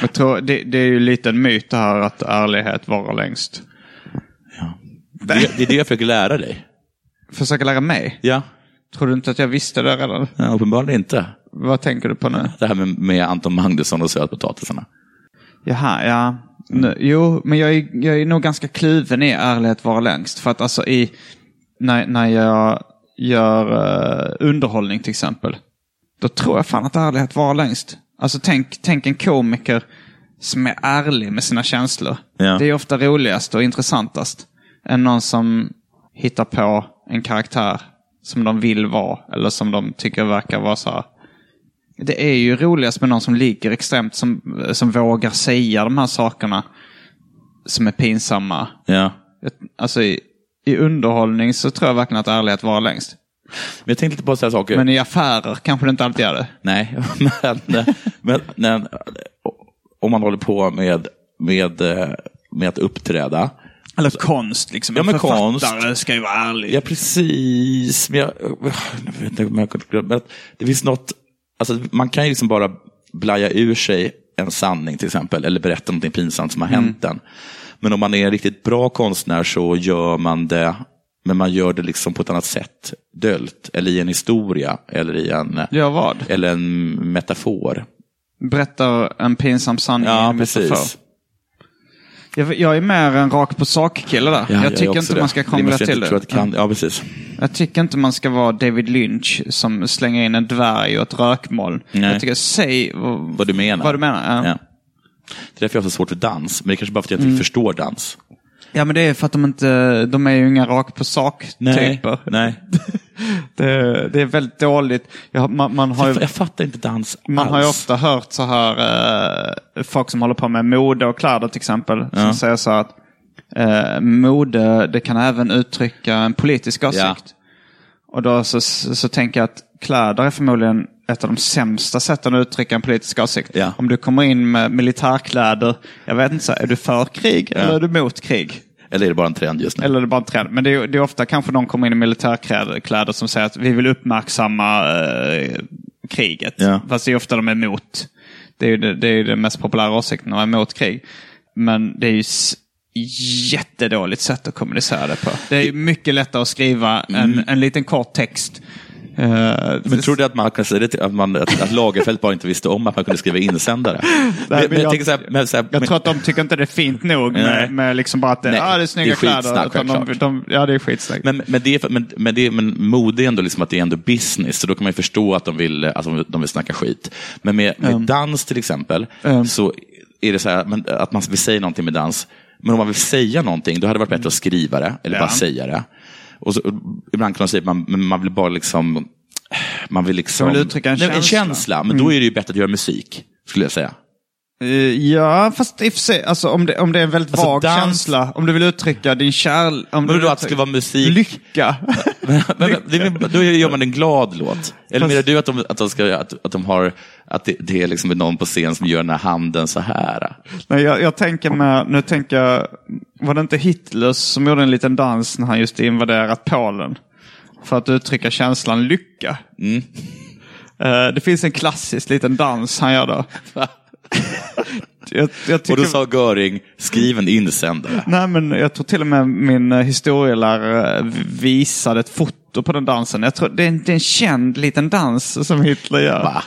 jag tror, det, det är ju lite en myt det här att ärlighet varar längst. det, det är det jag försöker lära dig. Försöka lära mig. Ja, Tror du inte att jag visste det redan? ja uppenbarligen inte. Vad tänker du på nu? Det här med, med Anton Magnusson och sötpotatisarna. Jaha, ja. Nu, jo, men jag är, jag är nog ganska kluven i ärlighet vara längst. För att alltså i, när, när jag gör eh, underhållning till exempel. Då tror jag fan att ärlighet var längst. Alltså tänk, tänk en komiker som är ärlig med sina känslor. Ja. Det är ofta roligast och intressantast. Än någon som hittar på en karaktär som de vill vara. Eller som de tycker verkar vara så här. Det är ju roligast med någon som ligger extremt, som, som vågar säga de här sakerna som är pinsamma. Ja. Alltså i, i underhållning så tror jag verkligen att ärlighet var längst. Men jag tänkte lite på sådana saker. Men i affärer kanske det inte alltid är det. Nej, (laughs) men, men, men om man håller på med, med, med att uppträda. Eller konst, liksom. Ja, en men författare konst. ska ju vara ärlig. Ja, precis. Men jag, jag vet inte om jag kan glömma. Det finns något, alltså, man kan ju liksom bara blaja ur sig en sanning till exempel, eller berätta något pinsamt som har hänt den. Men om man är en riktigt bra konstnär så gör man det, men man gör det liksom på ett annat sätt. Dölt, eller i en historia, eller i en, Ja, vad? eller en metafor. Berättar en pinsam sanning i Ja, en metafor. precis. Jag, jag är mer en rak på sak-kille där. Ja, jag tycker inte det. man ska krångla till det. att kan, ja, precis. Jag tycker inte man ska vara David Lynch som slänger in en dvärg och ett rökmoln. Nej. Jag tycker, säg vad, Vad du menar. Vad du menar, ja. Ja. Det är därför jag har så svårt för dans. Men det är kanske bara för att jag inte Mm. förstår dans. Ja, men det är för att de inte, de är ju inga rak på sak-typer. Nej. (laughs) Det, det är väldigt dåligt. Jag, man, man har ju... Jag, fattar inte dans Man alls. har ju ofta hört så här, eh, folk som håller på med mode och kläder till exempel, som Ja. säger så här att eh, mode, det kan även uttrycka en politisk åsikt. Ja. Och då så, så, så tänker jag att kläder är förmodligen ett av de sämsta sätten att uttrycka en politisk åsikt. Ja. Om du kommer in med militärkläder, jag vet inte, så är du för krig eller är du mot krig? Eller är det bara en trend just nu? Eller är det bara en trend? Men det är, det är ofta kanske någon kommer in i militärkläder kläder som säger att vi vill uppmärksamma eh, kriget. Ja. Fast det är ofta de är emot. Det är ju det, det, är den mest populära åsikten, de är emot krig. Men det är ju jättedåligt sätt att kommunicera det på. Det är mycket lättare att skriva en, en liten kort text. Eh, Men tror du att man kan säga det till, att, man, att, att Lagerfeld bara inte visste om att man kunde skriva insändare? (laughs) Men jag- tänker så här, men så här, jag men- tror att de tycker inte det är fint nog med, med liksom bara att det, Nej, ah, det är snygga det är skitsnack, kläder. De, de, ja, det är skitsnack. Men, men, det, men, men, det, men mode är ändå liksom att det är ändå business, så då kan man ju förstå att de vill, att de, de vill snacka skit. Men med, med dans till exempel, Mm. så är det så här men, att man vill säga någonting med dans. Men om man vill säga någonting, då hade det varit bättre att skriva det, eller Ja. bara säga det. Och så, ibland kan man säga att man, man vill bara liksom... Man vill liksom... Man vill uttrycka en Nej, en känsla. känsla. Men då är det ju bättre att göra musik, skulle jag säga. Eh, Ja, fast i och för sig, alltså, om, det, om det är en väldigt Alltså, vag dans- känsla. Om du vill uttrycka din kärlek. Men då att det ska vara musik? Lycka. (laughs) Men, men, är- då gör man en glad låt. Eller menar du att de, att de, ska, att, att de har, att det, det är liksom någon på scen som gör den här handen så här? Nej, jag, jag tänker med, nu tänker jag, var det inte Hitler som gjorde en liten dans när han just invaderat Polen? För att uttrycka känslan lycka. Mm. Eh, det finns en klassisk liten dans han gör då. Jag, jag Och tycker, då sa Göring, skriv en insändare. Nej, men jag tror till och med min eh, historielärare visade ett foto på den dansen. Jag tror det är en, det är en känd liten dans som Hitler gör. Va?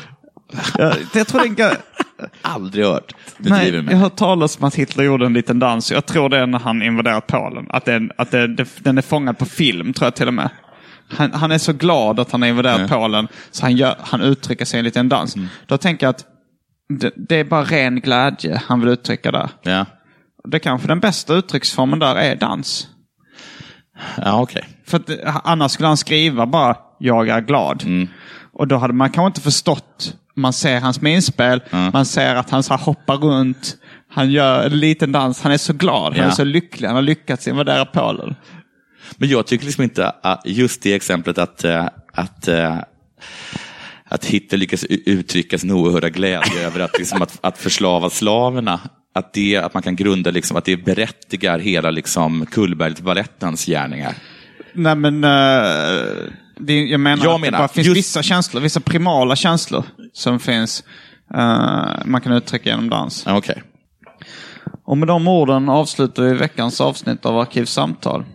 Jag, jag tror det är en, (laughs) Aldrig hört. Du Nej, driver jag med. har hört talas om att Hitler gjorde en liten dans. Jag tror det är när han invaderar Polen. Att, är- att det, den är fångad på film, tror jag till och med. Han, han är så glad att han har invaderat Ja. Polen så han, gör, han uttrycker sig i en liten dans. Då tänker jag att det, det är bara ren glädje han vill uttrycka där. Ja, Det kanske den bästa uttrycksformen där är dans. ja okej. För att, eh, annars skulle han skriva bara “jag är glad”. Mm. Och då hade man kanske inte förstått. Man ser hans minspel, man ser att han så hoppar runt. Han gör en liten dans, han är så glad, han Ja. är så lycklig, han har lyckats invadera Polen. Men jag tycker liksom inte att just det exemplet att, eh, att, eh, att Hitler lyckas uttrycka sin oerhörda glädje över att, liksom, att, att förslava slaverna, att, det, att man kan grunda liksom, att det berättigar hela liksom, Kullbergbalettens gärningar. Nej men, eh, det, jag menar Jag att menar, det bara finns just- vissa känslor, vissa primala känslor som finns. eh, man kan uttrycka genom dans. Okej. Och med de orden avslutar vi veckans avsnitt av Arkivsamtal.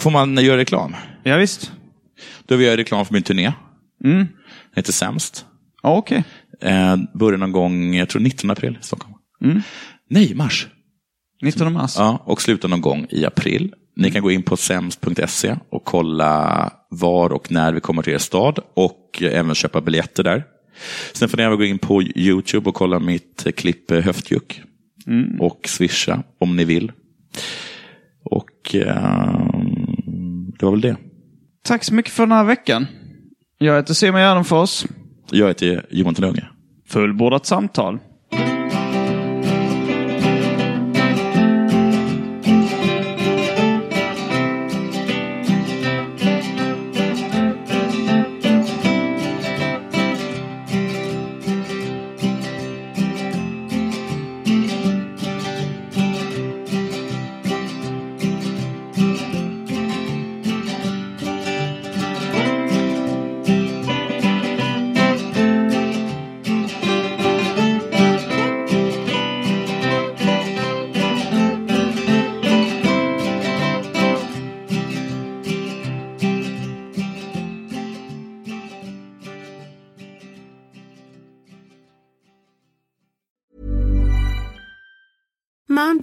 Får man göra reklam? Ja, visst. Då vill jag göra reklam för min turné. Mm. Heter Sämst. Ja, Okej. Eh, börjar någon gång, jag tror 19 april i Stockholm. Mm. Nej, mars. 19 mars. Ja, och slutar någon gång i april. Ni kan gå in på sämst.se och kolla var och när vi kommer till er stad och även köpa biljetter där. Sen får ni även gå in på YouTube och kolla mitt klipp eh, Höftjuck. Och swisha om ni vill. Och ehm, det var väl det. Tack så mycket för den här veckan. Jag heter Simon Gärdenfors. Jag heter Johan Lunge. Fullbordat samtal.